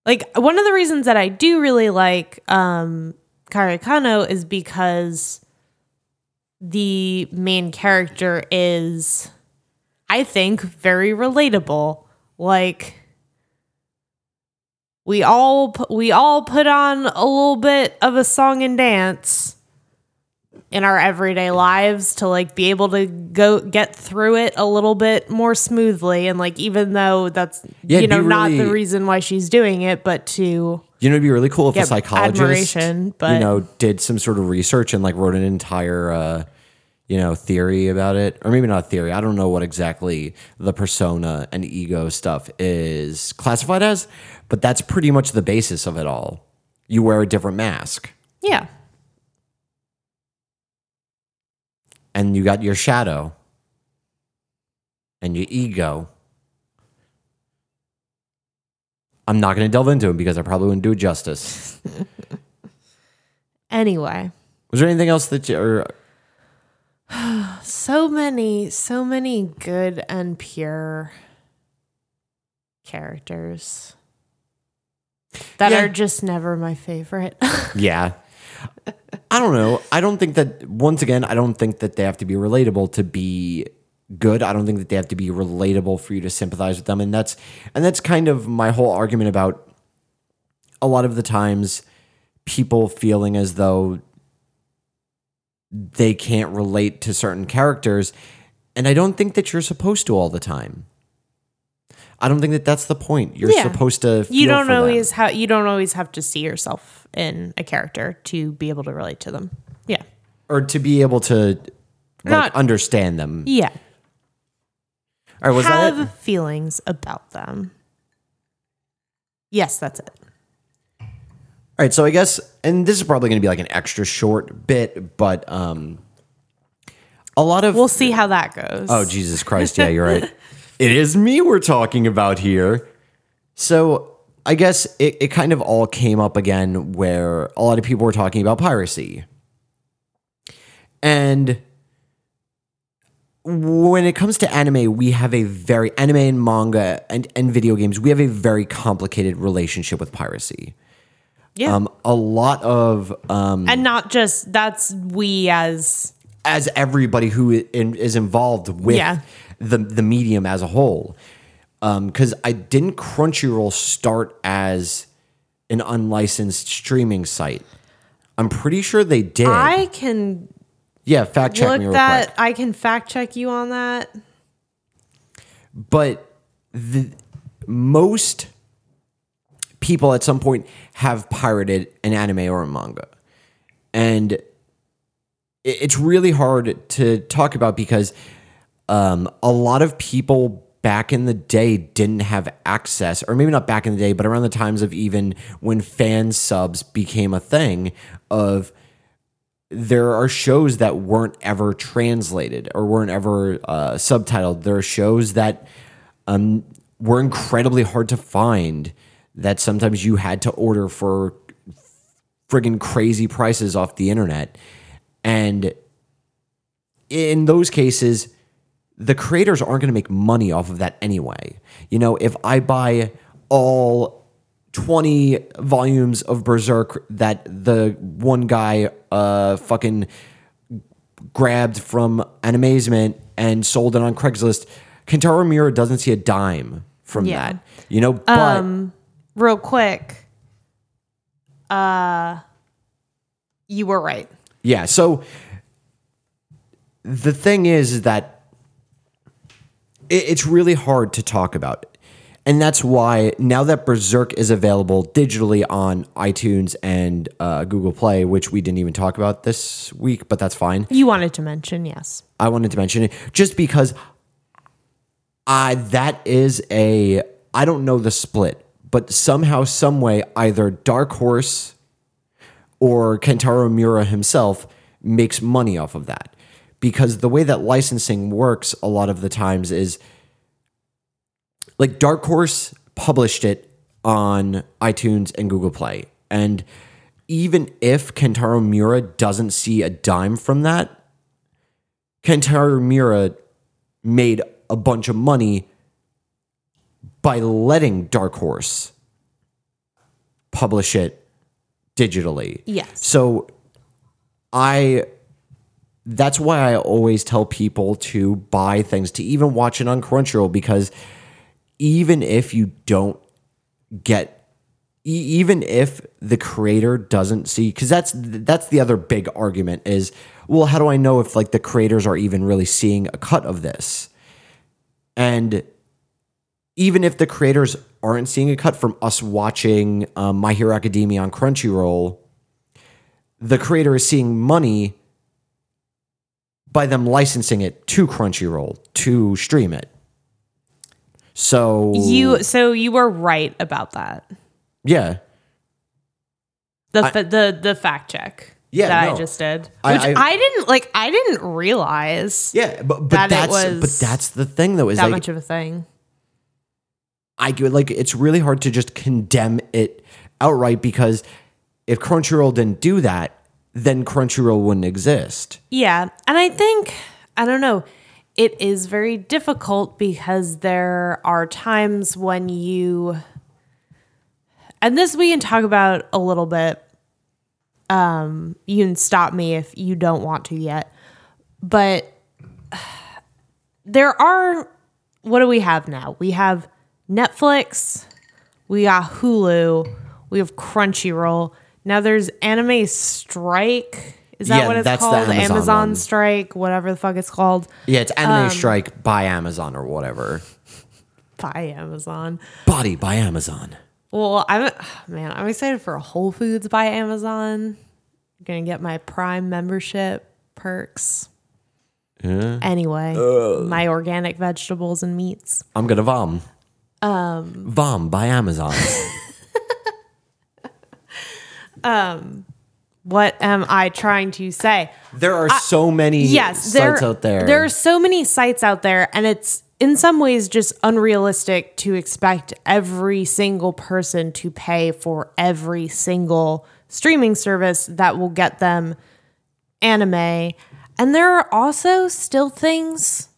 Like one of the reasons that I do really like um Kare Kano is because the main character is I think very relatable. Like we all we all put on a little bit of a song and dance in our everyday lives to like be able to go get through it a little bit more smoothly and like even though that's Yeah, you know be not the reason why she's doing it but to You know, it'd be really cool if a psychologist, but- you know, did some sort of research and like wrote an entire, uh, you know, theory about it, or maybe not a theory. I don't know what exactly the persona and ego stuff is classified as, but that's pretty much the basis of it all. You wear a different mask, yeah and you got your shadow and your ego. I'm not going to delve into it because I probably wouldn't do it justice. anyway Was there anything else that you, or so many so many good and pure characters that Yeah. are just never my favorite Yeah. I don't know. I don't think that once again, I don't think that they have to be relatable to be good. I don't think that they have to be relatable for you to sympathize with them. And that's and that's kind of my whole argument about a lot of the times people feeling as though they can't relate to certain characters. And I don't think that you're supposed to all the time. I don't think that that's the point. You're Yeah. supposed to. Feel You don't for them. always have you don't always have to see yourself in a character to be able to relate to them. Yeah. or to be able to like, Not- understand them. Yeah. All right, was have that it? feelings about them. Yes, that's it. All right, so I guess, and this is probably going to be like an extra short bit, but um, a lot of We'll see how that goes. Oh, Jesus Christ. Yeah, you're right. it is me we're talking about here. So I guess it, it kind of all came up again where a lot of people were talking about piracy. And when it comes to anime, we have a very anime and manga and, and video games, we have a very complicated relationship with piracy. yeah. Um, a lot of um, and not just that's we as as everybody who is involved with Yeah. The the medium as a whole. Um, because I didn't Crunchyroll start as an unlicensed streaming site. I'm pretty sure they did. I can yeah, fact check me real that quick. I can fact check you on that. But the most people at some point have pirated an anime or a manga, and it's really hard to talk about because um, a lot of people back in the day didn't have access, or maybe not back in the day, but around the times of even when fan subs became a thing of there are shows that weren't ever translated or weren't ever uh, subtitled. There are shows that um, were incredibly hard to find that sometimes you had to order for friggin' crazy prices off the internet. And in those cases, the creators aren't going to make money off of that anyway. You know, if I buy all 20 volumes of Berserk that the one guy uh fucking grabbed from Animazement and sold it on Craigslist, Kentaro Miura doesn't see a dime from Yeah. that. You know, but Real quick. Uh you were right. Yeah. So the thing is, is that it's really hard to talk about. And that's why now that Berserk is available digitally on iTunes and uh, Google Play, which we didn't even talk about this week, but that's fine. You wanted to mention, yes. I wanted to mention it just because I that is a I don't know the split, but somehow, some way, either Dark Horse or Kentaro Miura himself makes money off of that. Because the way that licensing works a lot of the times is like Dark Horse published it on iTunes and Google Play. And even if Kentaro Miura doesn't see a dime from that, Kentaro Miura made a bunch of money by letting Dark Horse publish it digitally. Yes. So I that's why I always tell people to buy things to even watch it on Crunchyroll because even if you don't get even if the creator doesn't see cuz that's that's the other big argument is well how do I know if like the creators are even really seeing a cut of this? And even if the creators aren't seeing a cut from us watching um, My Hero Academia on Crunchyroll, the creator is seeing money by them licensing it to Crunchyroll to stream it. So You so you were right about that. yeah, The fa- the the fact check Yeah, that no. I just did, I- which I, I- didn't like. I didn't realize yeah, but but That that's was but that's the thing though is that like much of a thing. I like it's really hard to just condemn it outright because if Crunchyroll didn't do that, then Crunchyroll wouldn't exist. Yeah, and I think I don't know. It is very difficult because there are times when you and this we can talk about a little bit. Um, you can stop me if you don't want to yet. But there are what do we have now? We have Netflix, we got Hulu, we have Crunchyroll. Now there's Anime Strike. Is that Yeah, what it's that's the called? Amazon one. Strike, whatever the fuck it's called. Yeah, it's Anime Um, Strike by Amazon or whatever. By Amazon. Body by Amazon. Well, I'm man, I'm excited for Whole Foods by Amazon. I'm gonna get my Prime membership perks. Yeah. Anyway, my organic vegetables and meats. I'm gonna vom. Um, vom by Amazon. Um, what am I trying to say? there are so many Yes, there, sites out there. There are so many sites out there, and it's in some ways just unrealistic to expect every single person to pay for every single streaming service that will get them anime. And there are also still things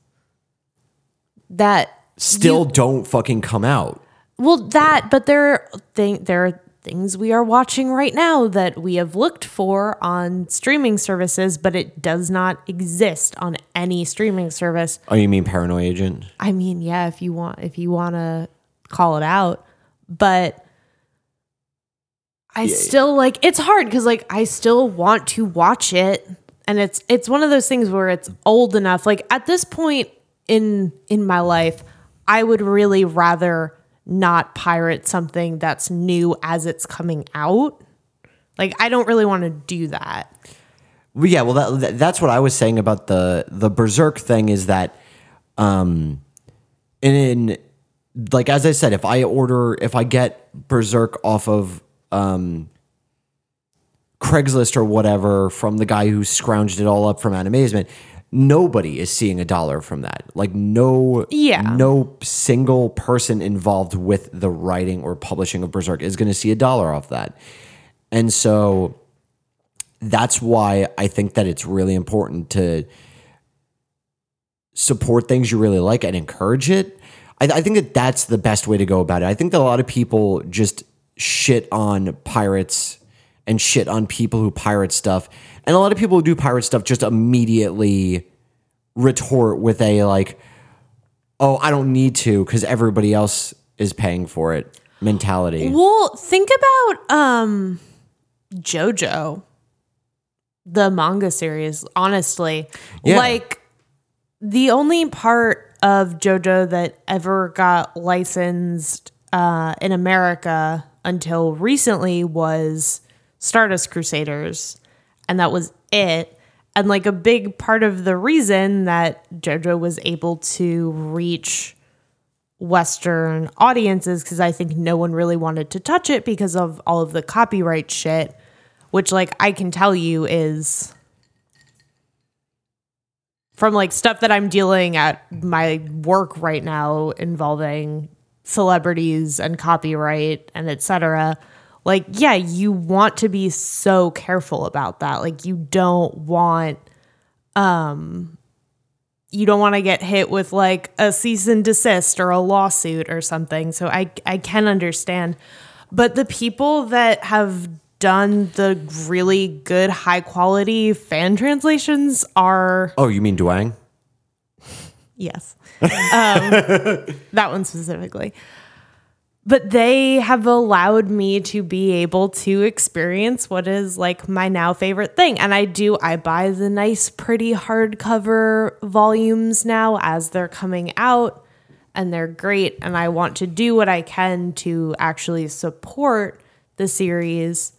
that still don't fucking come out. well that but there are thing there are things we are watching right now that we have looked for on streaming services but it does not exist on any streaming service. Oh, you mean Paranoia Agent? I mean, yeah, if you want if you want to call it out, but I still like it's hard cuz like I still want to watch it and it's it's one of those things where it's old enough. Like at this point in in my life I would really rather not pirate something that's new as it's coming out. Like I don't really want to do that. Well, yeah, well, that, that- that's what I was saying about the the Berserk thing is that, um, in like as I said, if I order, if I get Berserk off of um, Craigslist or whatever from the guy who scrounged it all up from Animazement, nobody is seeing a dollar from that. Like no, Yeah. no single person involved with the writing or publishing of Berserk is going to see a dollar off that, and so that's why I think that it's really important to support things you really like and encourage it. I, I think that that's the best way to go about it. I think that a lot of people just shit on pirates and shit on people who pirate stuff. And a lot of people who do pirate stuff just immediately retort with a like, oh, I don't need to because everybody else is paying for it mentality. Well, think about um JoJo, the manga series, honestly. Yeah. Like the only part of JoJo that ever got licensed uh, in America until recently was Stardust Crusaders, and that was it. And like a big part of the reason that JoJo was able to reach Western audiences because I think no one really wanted to touch it because of all of the copyright shit, which, like, I can tell you is from like stuff that I'm dealing at my work right now involving celebrities and copyright and etc. Like, yeah, you want to be so careful about that. Like, you don't want um you don't want to get hit with like a cease and desist or a lawsuit or something. So I I can understand. But the people that have done the really good high quality fan translations are Oh, you mean Duwang? yes. Um, that one specifically. But they have allowed me to be able to experience what is like my now favorite thing. And I do, I buy the nice, pretty hardcover volumes now as they're coming out, and they're great. And I want to do what I can to actually support the series.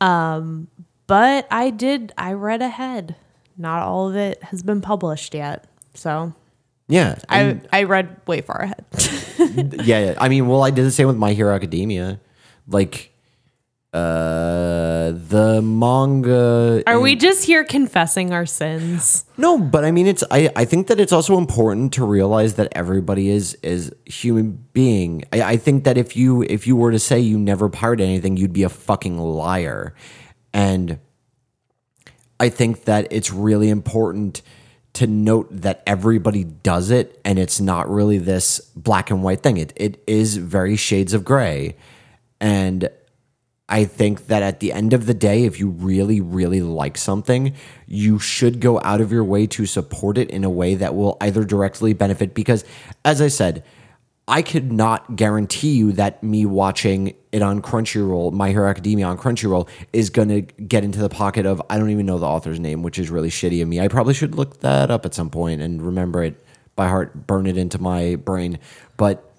Um, but I did, I read ahead. Not all of it has been published yet. So Yeah. I, I read way far ahead. yeah, yeah. I mean, well, I did the same with My Hero Academia. Like, uh, the manga. Are we just here confessing our sins? No, but I mean, it's. I, I think that it's also important to realize that everybody is is human being. I, I think that if you if you were to say you never pirated anything, you'd be a fucking liar. And I think that it's really important to note that everybody does it and it's not really this black and white thing. It it is very shades of gray. And I think that at the end of the day, if you really, really like something, you should go out of your way to support it in a way that will either directly benefit. Because, as I said, I could not guarantee you that me watching it on Crunchyroll, My Hero Academia on Crunchyroll, is going to get into the pocket of, I don't even know the author's name, which is really shitty of me. I probably should look that up at some point and remember it by heart, burn it into my brain. But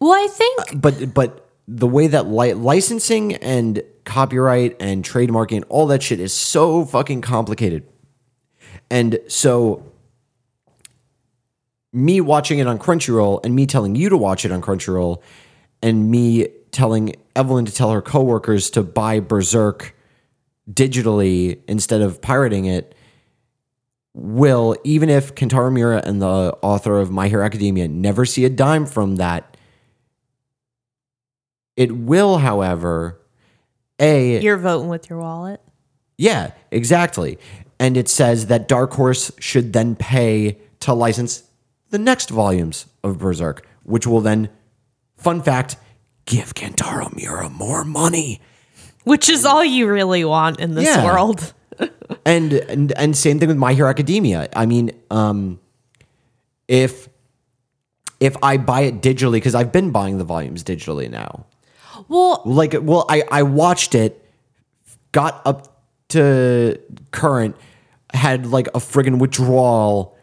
Well, I think uh, but but the way that li- licensing and copyright and trademarking and all that shit is so fucking complicated. And so me watching it on Crunchyroll and me telling you to watch it on Crunchyroll and me telling Evelyn to tell her coworkers to buy Berserk digitally instead of pirating it will even if Kentaro and the author of My Hero Academia never see a dime from that it will, however, a you're voting with your wallet. yeah, exactly. And it says that Dark Horse should then pay to license the next volumes of Berserk, which will then, fun fact, give Kentaro Miura more money. Which is all you really want in this Yeah. world. And and and same thing with My Hero Academia. I mean, um, if if I buy it digitally, because I've been buying the volumes digitally now. Well, like well i i watched it got up to current had like a friggin withdrawal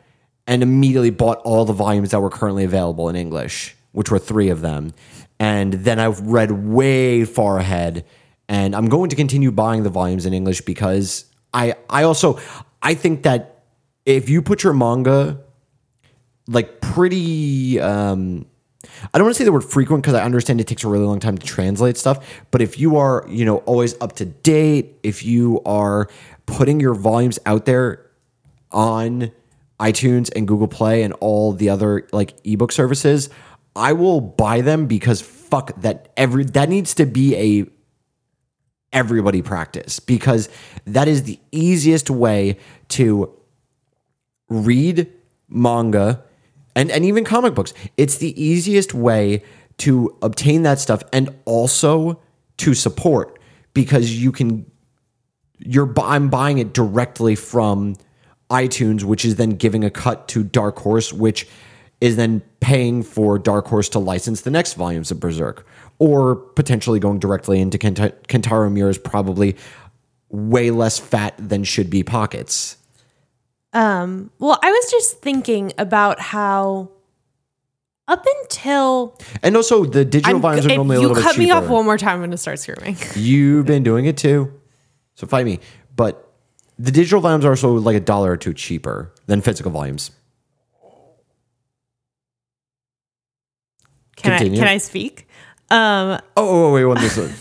and immediately bought all the volumes that were currently available in english which were three of them. And then i've read way far ahead and i'm going to continue buying the volumes in english because i i also i think that if you put your manga like pretty um I don't want to say the word frequent because I understand it takes a really long time to translate stuff, but if you are, you know, always up to date, if you are putting your volumes out there on iTunes and Google Play and all the other like ebook services, I will buy them because fuck that every that needs to be a everybody practice because that is the easiest way to read manga and, and even comic books. It's the easiest way to obtain that stuff and also to support because you can you're I'm buying it directly from iTunes, which is then giving a cut to Dark Horse, which is then paying for Dark Horse to license the next volumes of Berserk, or potentially going directly into Kenta- Kentaro Miura's probably way less fat than should be pockets. Um, well, I was just thinking about how up until And also, the digital I'm- volumes are normally a you cut me off one more time, I'm gonna start screaming. You've been doing it too, so fight me. But the digital volumes are also like a dollar or two cheaper than physical volumes. Can I can I speak? Um, Oh, oh, oh wait, one this one.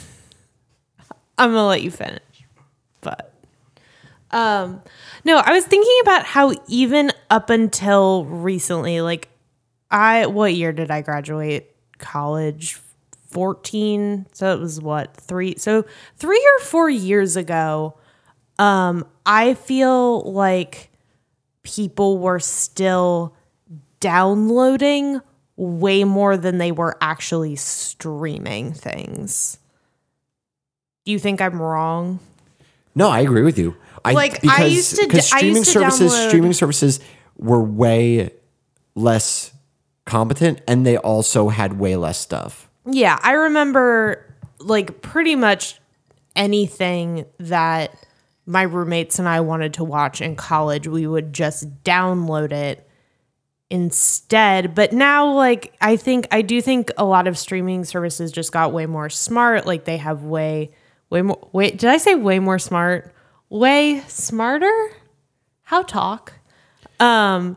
I'm gonna let you finish. But um no, I was thinking about how even up until recently, like I what year did I graduate college? 14. So it was what, three so three or four years ago, um, I feel like people were still downloading way more than they were actually streaming things. Do you think I'm wrong? No, I agree with you. I, Like, I used to because streaming used to services download- streaming services were way less competent, and they also had way less stuff. Yeah, I remember like pretty much anything that my roommates and I wanted to watch in college, we would just download it instead. But now, like, I think, I do think a lot of streaming services just got way more smart. Like, they have way, way more, wait, did I say way more smart? Way smarter? How talk? Um,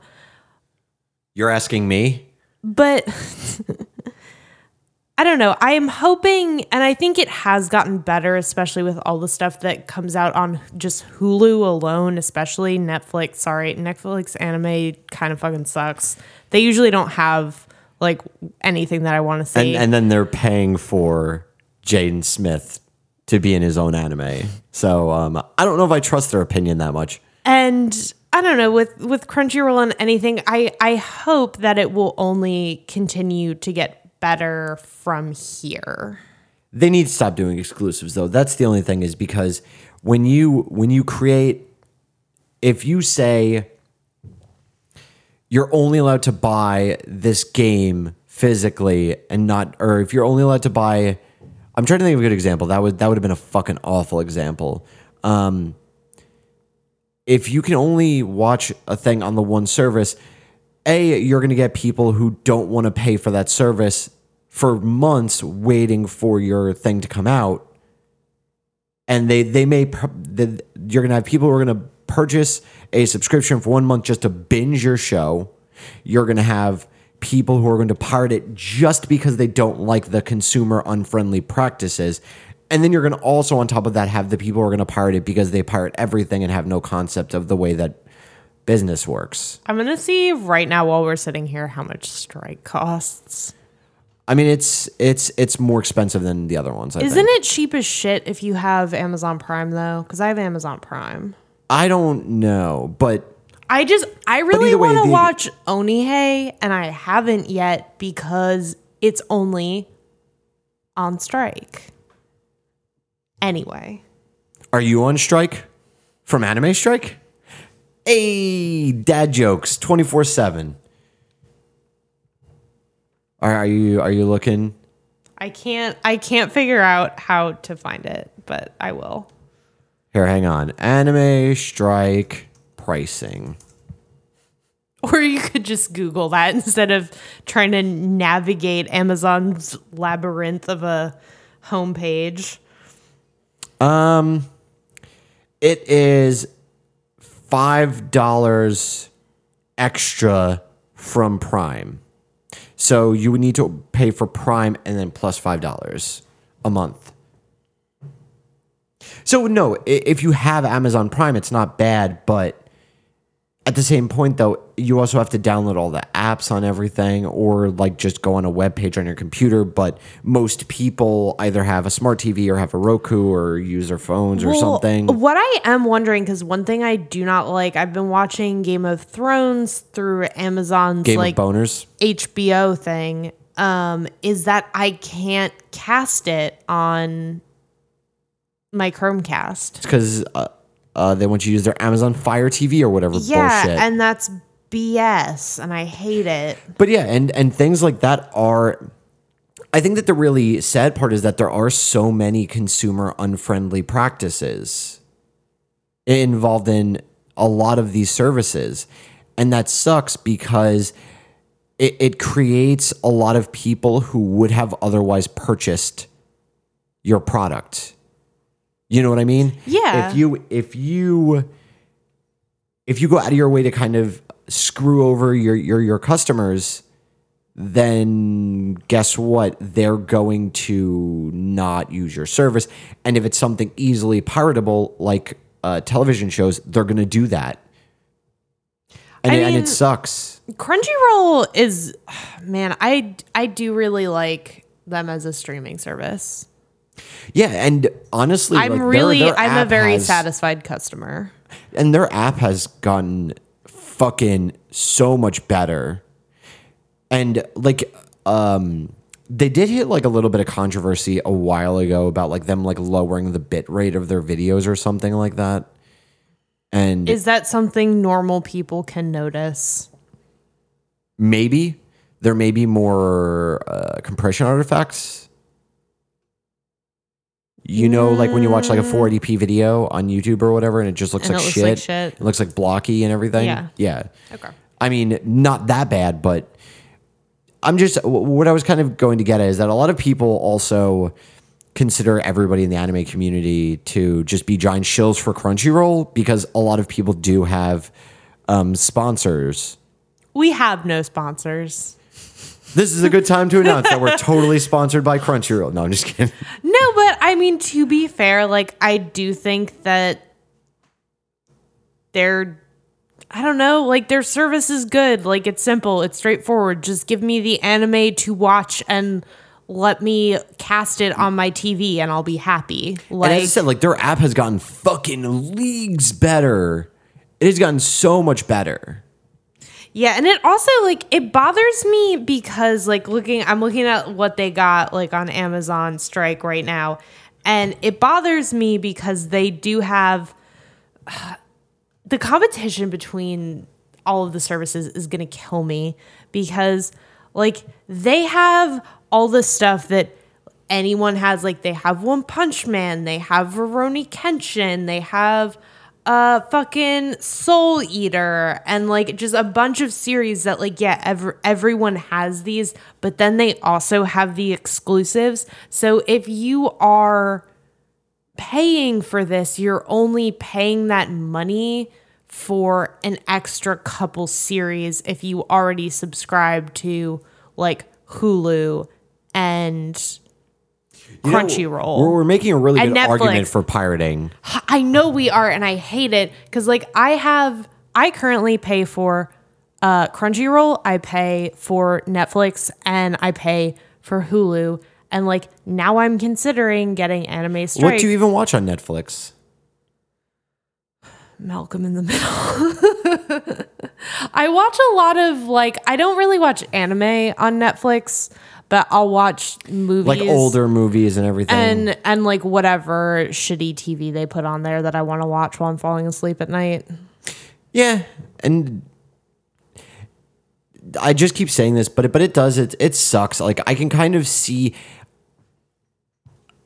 You're asking me? but I don't know. I am hoping, and I think it has gotten better, especially with all the stuff that comes out on just Hulu alone, especially Netflix. Sorry, Netflix anime kind of fucking sucks. They usually don't have like anything that I want to see. And and then they're paying for Jaden Smith to be in his own anime. So um, I don't know if I trust their opinion that much. and I don't know with with Crunchyroll and anything. I I hope that it will only continue to get better from here. they need to stop doing exclusives though. That's the only thing is because when you when you create if you say you're only allowed to buy this game physically and not or if you're only allowed to buy I'm trying to think of a good example. That would that would have been a fucking awful example. Um if you can only watch a thing on the one service, A, you're gonna get people who don't want to pay for that service for months waiting for your thing to come out. And they they may you're gonna have people who are gonna purchase a subscription for one month just to binge your show. You're gonna have people who are going to pirate it just because they don't like the consumer unfriendly practices. And then you're going to also, on top of that, have the people who are going to pirate it because they pirate everything and have no concept of the way that business works. I'm gonna see right now while we're sitting here how much strike costs. I mean, it's it's it's more expensive than the other ones. I Isn't think. it cheap as shit if you have Amazon Prime though? Because I have Amazon Prime. I don't know, but I just I really want to the- watch Onihei, and I haven't yet because it's only on strike. Anyway, are you on strike from Anime Strike? Hey, dad jokes twenty four seven. Are are you are you looking? I can't I can't figure out how to find it, but I will. Here, hang on. Anime Strike pricing. Or you could just Google that instead of trying to navigate Amazon's labyrinth of a homepage. Um, it is five dollars extra from Prime. So you would need to pay for Prime and then plus five dollars a month. So no, if you have Amazon Prime, it's not bad, but at the same point though, you also have to download all the apps on everything or like just go on a web page on your computer, but most people either have a smart TV or have a Roku or use their phones or something. What I am wondering, because one thing I do not like, I've been watching Game of Thrones through Amazon's Game like of boners. HBO thing, um, is that I can't cast it on my Chromecast. because uh, uh, they want you to use their Amazon Fire TV or whatever Yeah, bullshit. and that's BS, and I hate it. but yeah, and and things like that are. I think that the really sad part is that there are so many consumer unfriendly practices involved in a lot of these services, and that sucks because it, it creates a lot of people who would have otherwise purchased your product. You know what I mean? Yeah. If you if you if you go out of your way to kind of screw over your your your customers, then guess what? They're going to not use your service. And if it's something easily piratable like uh, television shows, they're going to do that. And, I it, and it sucks. Crunchyroll is, man, I I do really like them as a streaming service. Yeah, and honestly, I'm like, really, their I'm a very has- satisfied customer. and their app has gotten fucking so much better and like um they did hit like a little bit of controversy a while ago about like them like lowering the bit rate of their videos or something like that and Is that something normal people can notice? maybe there may be more uh, compression artifacts you know like when you watch like a 480p video on youtube or whatever and it just looks, And like, it looks shit. like shit. it looks like blocky and everything Yeah. yeah Okay. I mean, not that bad, but I'm just what I was kind of going to get at is that a lot of people also consider everybody in the anime community to just be giant shills for Crunchyroll because a lot of people do have um, sponsors. We have no sponsors. This is a good time to announce that we're totally sponsored by Crunchyroll. No, I'm just kidding. No, but I mean, to be fair, like, I do think that they're I don't know, like, their service is good. Like, it's simple, it's straightforward. Just give me the anime to watch and let me cast it on my TV and I'll be happy. And as I said, like their app has gotten fucking leagues better. It has gotten so much better. Yeah, and it also like it bothers me because like looking I'm looking at what they got like on Amazon Strike right now and it bothers me because they do have the competition between all of the services is going to kill me because like they have all the stuff that anyone has like they have One Punch Man, they have Rurouni Kenshin, they have uh fucking Soul Eater and like just a bunch of series that like yeah ever everyone has these but then they also have the exclusives. So if you are paying for this, you're only paying that money for an extra couple series if you already subscribe to like Hulu and Crunchyroll. We're, we're making a really And good argument for pirating. I know we are, and I hate it because, like, I have, I currently pay for uh, Crunchyroll, I pay for Netflix, and I pay for Hulu. And, like, now I'm considering getting Anime Strike. What do you even watch on Netflix? Malcolm in the Middle. I watch a lot of, like, I don't really watch anime on Netflix, but I'll watch movies. Like older movies and everything. and and like whatever shitty TV they put on there that I want to watch while I'm falling asleep at night. Yeah, and I just keep saying this, but it, but it does it it sucks. Like I can kind of see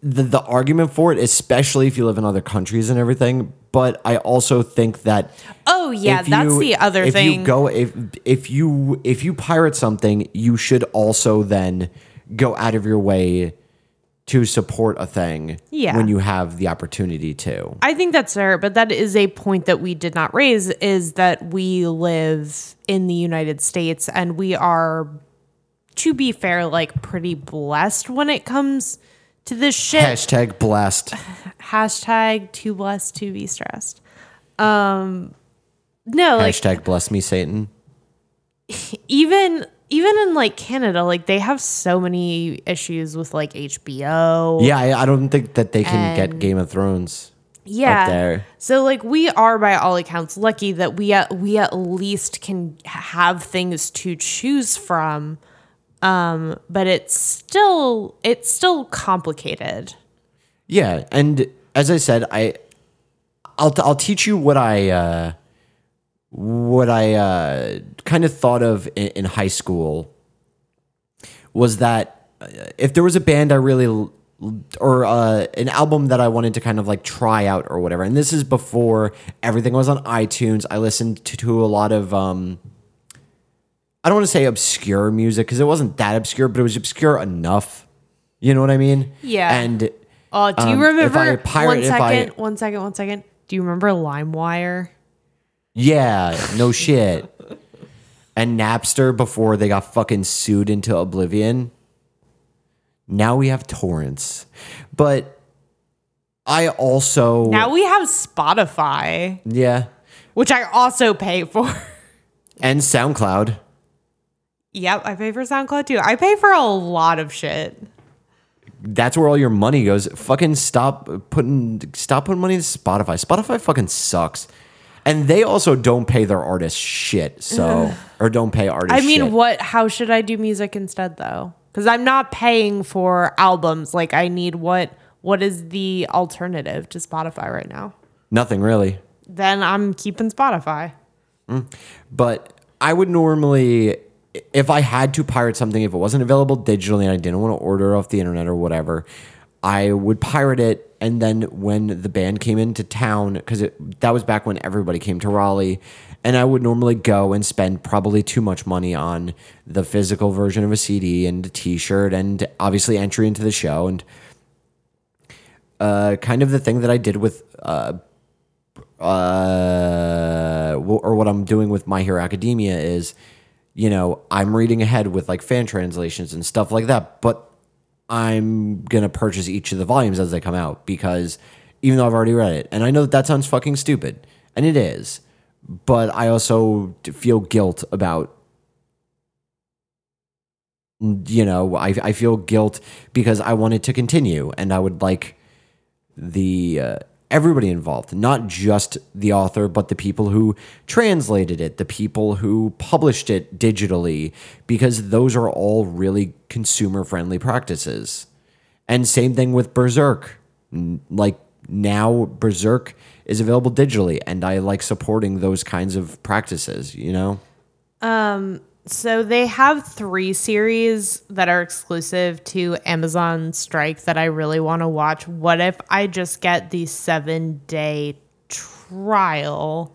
the the argument for it, especially if you live in other countries and everything. But I also think that Oh yeah, if that's the other if thing. you go if if you if you pirate something, you should also then go out of your way to support a thing Yeah. when you have the opportunity to. I think that's fair, but that is a point that we did not raise is that we live in the United States and we are to be fair like pretty blessed when it comes to this shit. Hashtag blessed. Hashtag too blessed to be stressed. Um no, like Hashtag bless me, Satan. even even in like Canada, like they have so many issues with like HBO. Yeah, I, I don't think that they can get Game of Thrones. yeah. there. So like we are by all accounts lucky that we at, we at least can have things to choose from. Um, but it's still it's still complicated. Yeah, and as I said, I I'll I'll teach you what I uh, what I uh, kind of thought of in, in high school was that uh, if there was a band I really or uh, an album that I wanted to kind of like try out or whatever, and this is before everything was on iTunes. I listened to, to a lot of um, I don't want to say obscure music because it wasn't that obscure, but it was obscure enough. You know what I mean? Yeah. And Oh, do you Um, if remember I pirate, one second, I, one second, one second. Do you remember LimeWire? Yeah, no shit. And Napster before they got fucking sued into oblivion. Now we have torrents. But I also Now we have Spotify, yeah, which I also pay for. and SoundCloud. Yep, I pay for SoundCloud too. I pay for a lot of shit. That's where all your money goes. Fucking stop putting stop putting money into Spotify. Spotify fucking sucks. And they also don't pay their artists shit. So or don't pay artists I mean, shit. what? How should I do music instead, though? Because I'm not paying for albums. Like, I need what? What is the alternative to Spotify right now? Nothing really. Then I'm keeping Spotify. Mm. But I would normally, if I had to pirate something, if it wasn't available digitally and I didn't want to order off the internet or whatever, I would pirate it. And then when the band came into town, because that was back when everybody came to Raleigh, and I would normally go and spend probably too much money on the physical version of a CD and a T-shirt, and obviously entry into the show, and uh, kind of the thing that I did with uh, uh, or what I'm doing with My Hero Academia is, you know, I'm reading ahead with like fan translations and stuff like that, but I'm gonna purchase each of the volumes as they come out because even though I've already read it, and I know that that sounds fucking stupid, and it is, but I also feel guilt about. You know, I, I feel guilt because I wanted to continue and I would like the uh, everybody involved, not just the author, but the people who translated it, the people who published it digitally, because those are all really consumer friendly practices. And same thing with Berserk. Like now, Berserk is available digitally, and I like supporting those kinds of practices, you know? Um, So they have three series that are exclusive to Amazon Strike that I really want to watch. What if I just get the seven day trial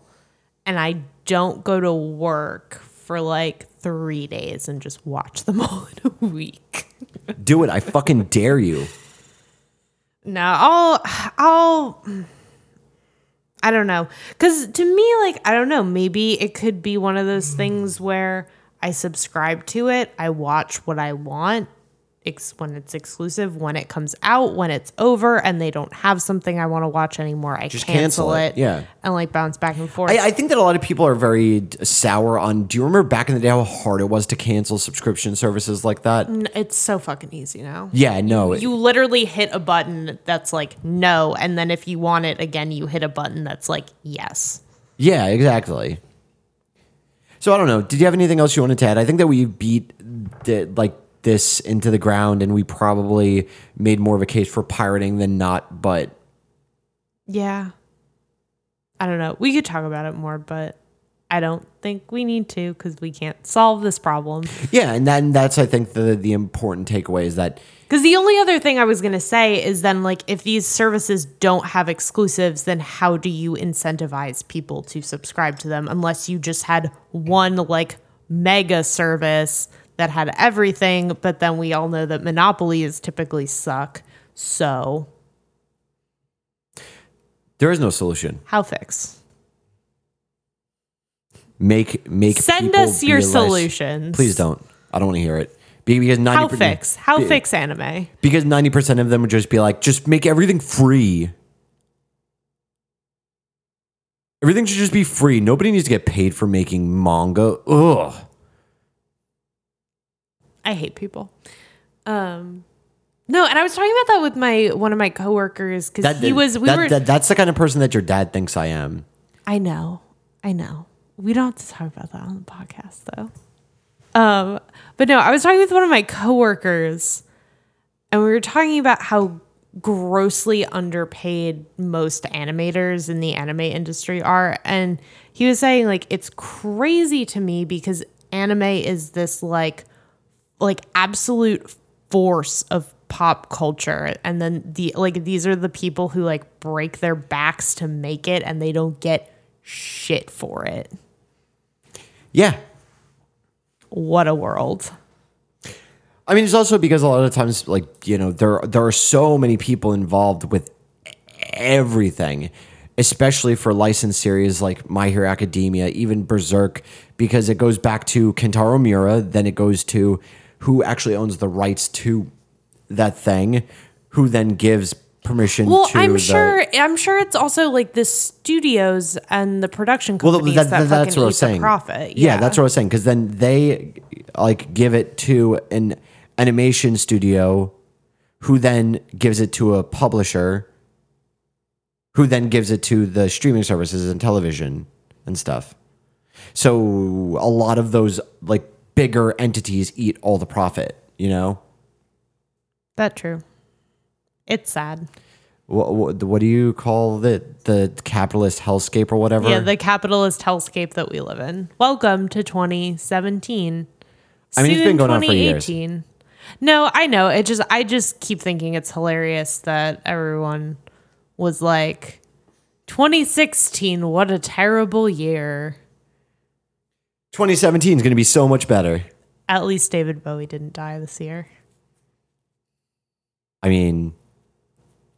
and I don't go to work for like three days and just watch them all in a week? Do it. I fucking dare you. No, I'll, I'll, I don't know. Cause to me, like, I don't know, maybe it could be one of those things where I subscribe to it, I watch what I want. Ex- when it's exclusive, when it comes out, when it's over, and they don't have something I want to watch anymore, I Just cancel, cancel it, it, yeah. and like bounce back and forth. I, I think that a lot of people are very sour on. Do you remember back in the day how hard it was to cancel subscription services like that? It's so fucking easy now. Yeah, no. You literally hit a button that's like no, and then if you want it again, you hit a button that's like yes. yeah, exactly. So I don't know. Did you have anything else you wanted to add? I think that we beat the, like this into the ground, and we probably made more of a case for pirating than not. But Yeah. I don't know. We could talk about it more, but I don't think we need to because we can't solve this problem. yeah, and then that's I think the the important takeaway is that Because the only other thing I was going to say is then, like, if these services don't have exclusives, then how do you incentivize people to subscribe to them unless you just had one, like, mega service that had everything? But then we all know that monopolies typically suck. So, there is no solution. how fix? Make make Send us your solutions. Please don't. I don't want to hear it. Because ninety How fix? How fix anime? Because ninety percent of them would just be like, just make everything free. Everything should just be free. Nobody needs to get paid for making manga. Ugh. I hate people. Um, no, and I was talking about that with my one of my coworkers because he was. We that- were. that- that's the kind of person that your dad thinks I am. I know, I know. We don't have to talk about that on the podcast though. Um, but no, I was talking with one of my coworkers, and we were talking about how grossly underpaid most animators in the anime industry are, and he was saying like it's crazy to me because anime is this like like absolute force of pop culture. And then the like these are the people who like break their backs to make it and they don't get shit for it Yeah. what a world I mean, it's also because a lot of times, like you know, there there are so many people involved with everything, especially for licensed series like My Hero Academia, even Berserk, because it goes back to Kentaro Miura, then it goes to who actually owns the rights to that thing, who then gives permission well to i'm the, sure i'm sure it's also like the studios and the production companies that- that, that- that's what I was saying. the profit Yeah. that's what I was saying. Because then they like give it to an animation studio, who then gives it to a publisher, who then gives it to the streaming services and television and stuff. So a lot of those like bigger entities eat all the profit. You know that true it's sad what, what, what do you call it? The capitalist hellscape or whatever? yeah the capitalist hellscape that we live in welcome to 2017 I mean, it's Soon been going on for years. 2018. No, I know. It just I just keep thinking it's hilarious that everyone was like 2016, what a terrible year. 2017 is going to be so much better. At least David Bowie didn't die this year. I mean,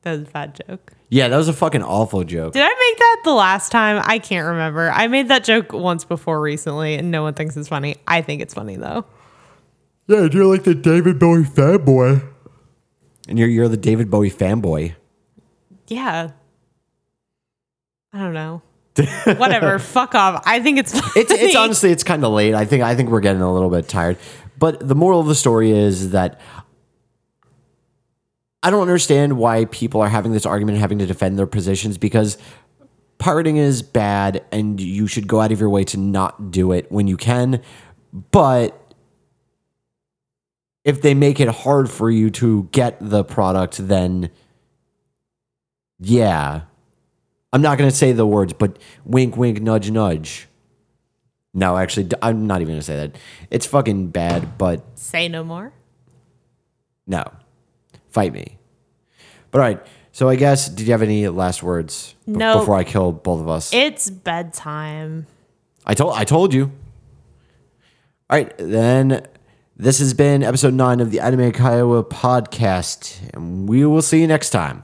That was a bad joke. yeah, that was a fucking awful joke. Did I make that the last time? I can't remember. I made that joke once before recently and no one thinks it's funny. I think it's funny though. Yeah, you're like the David Bowie fanboy. And you're you're the David Bowie fanboy. Yeah. I don't know. Whatever. Fuck off. I think it's funny. It's it's honestly it's kind of late. I think I think we're getting a little bit tired. But the moral of the story is that I don't understand why people are having this argument having to defend their positions because pirating is bad and you should go out of your way to not do it when you can. But if they make it hard for you to get the product, then yeah. I'm not going to say the words, but wink, wink, nudge, nudge. No, actually, I'm not even going to say that. It's fucking bad, but Say no more. no. Fight me. But all right. So I guess, did you have any last words b- No. before I kill both of us? It's bedtime. I told I told you. All right, then this has been episode 9 of the Anime Kaiwa podcast and we will see you next time.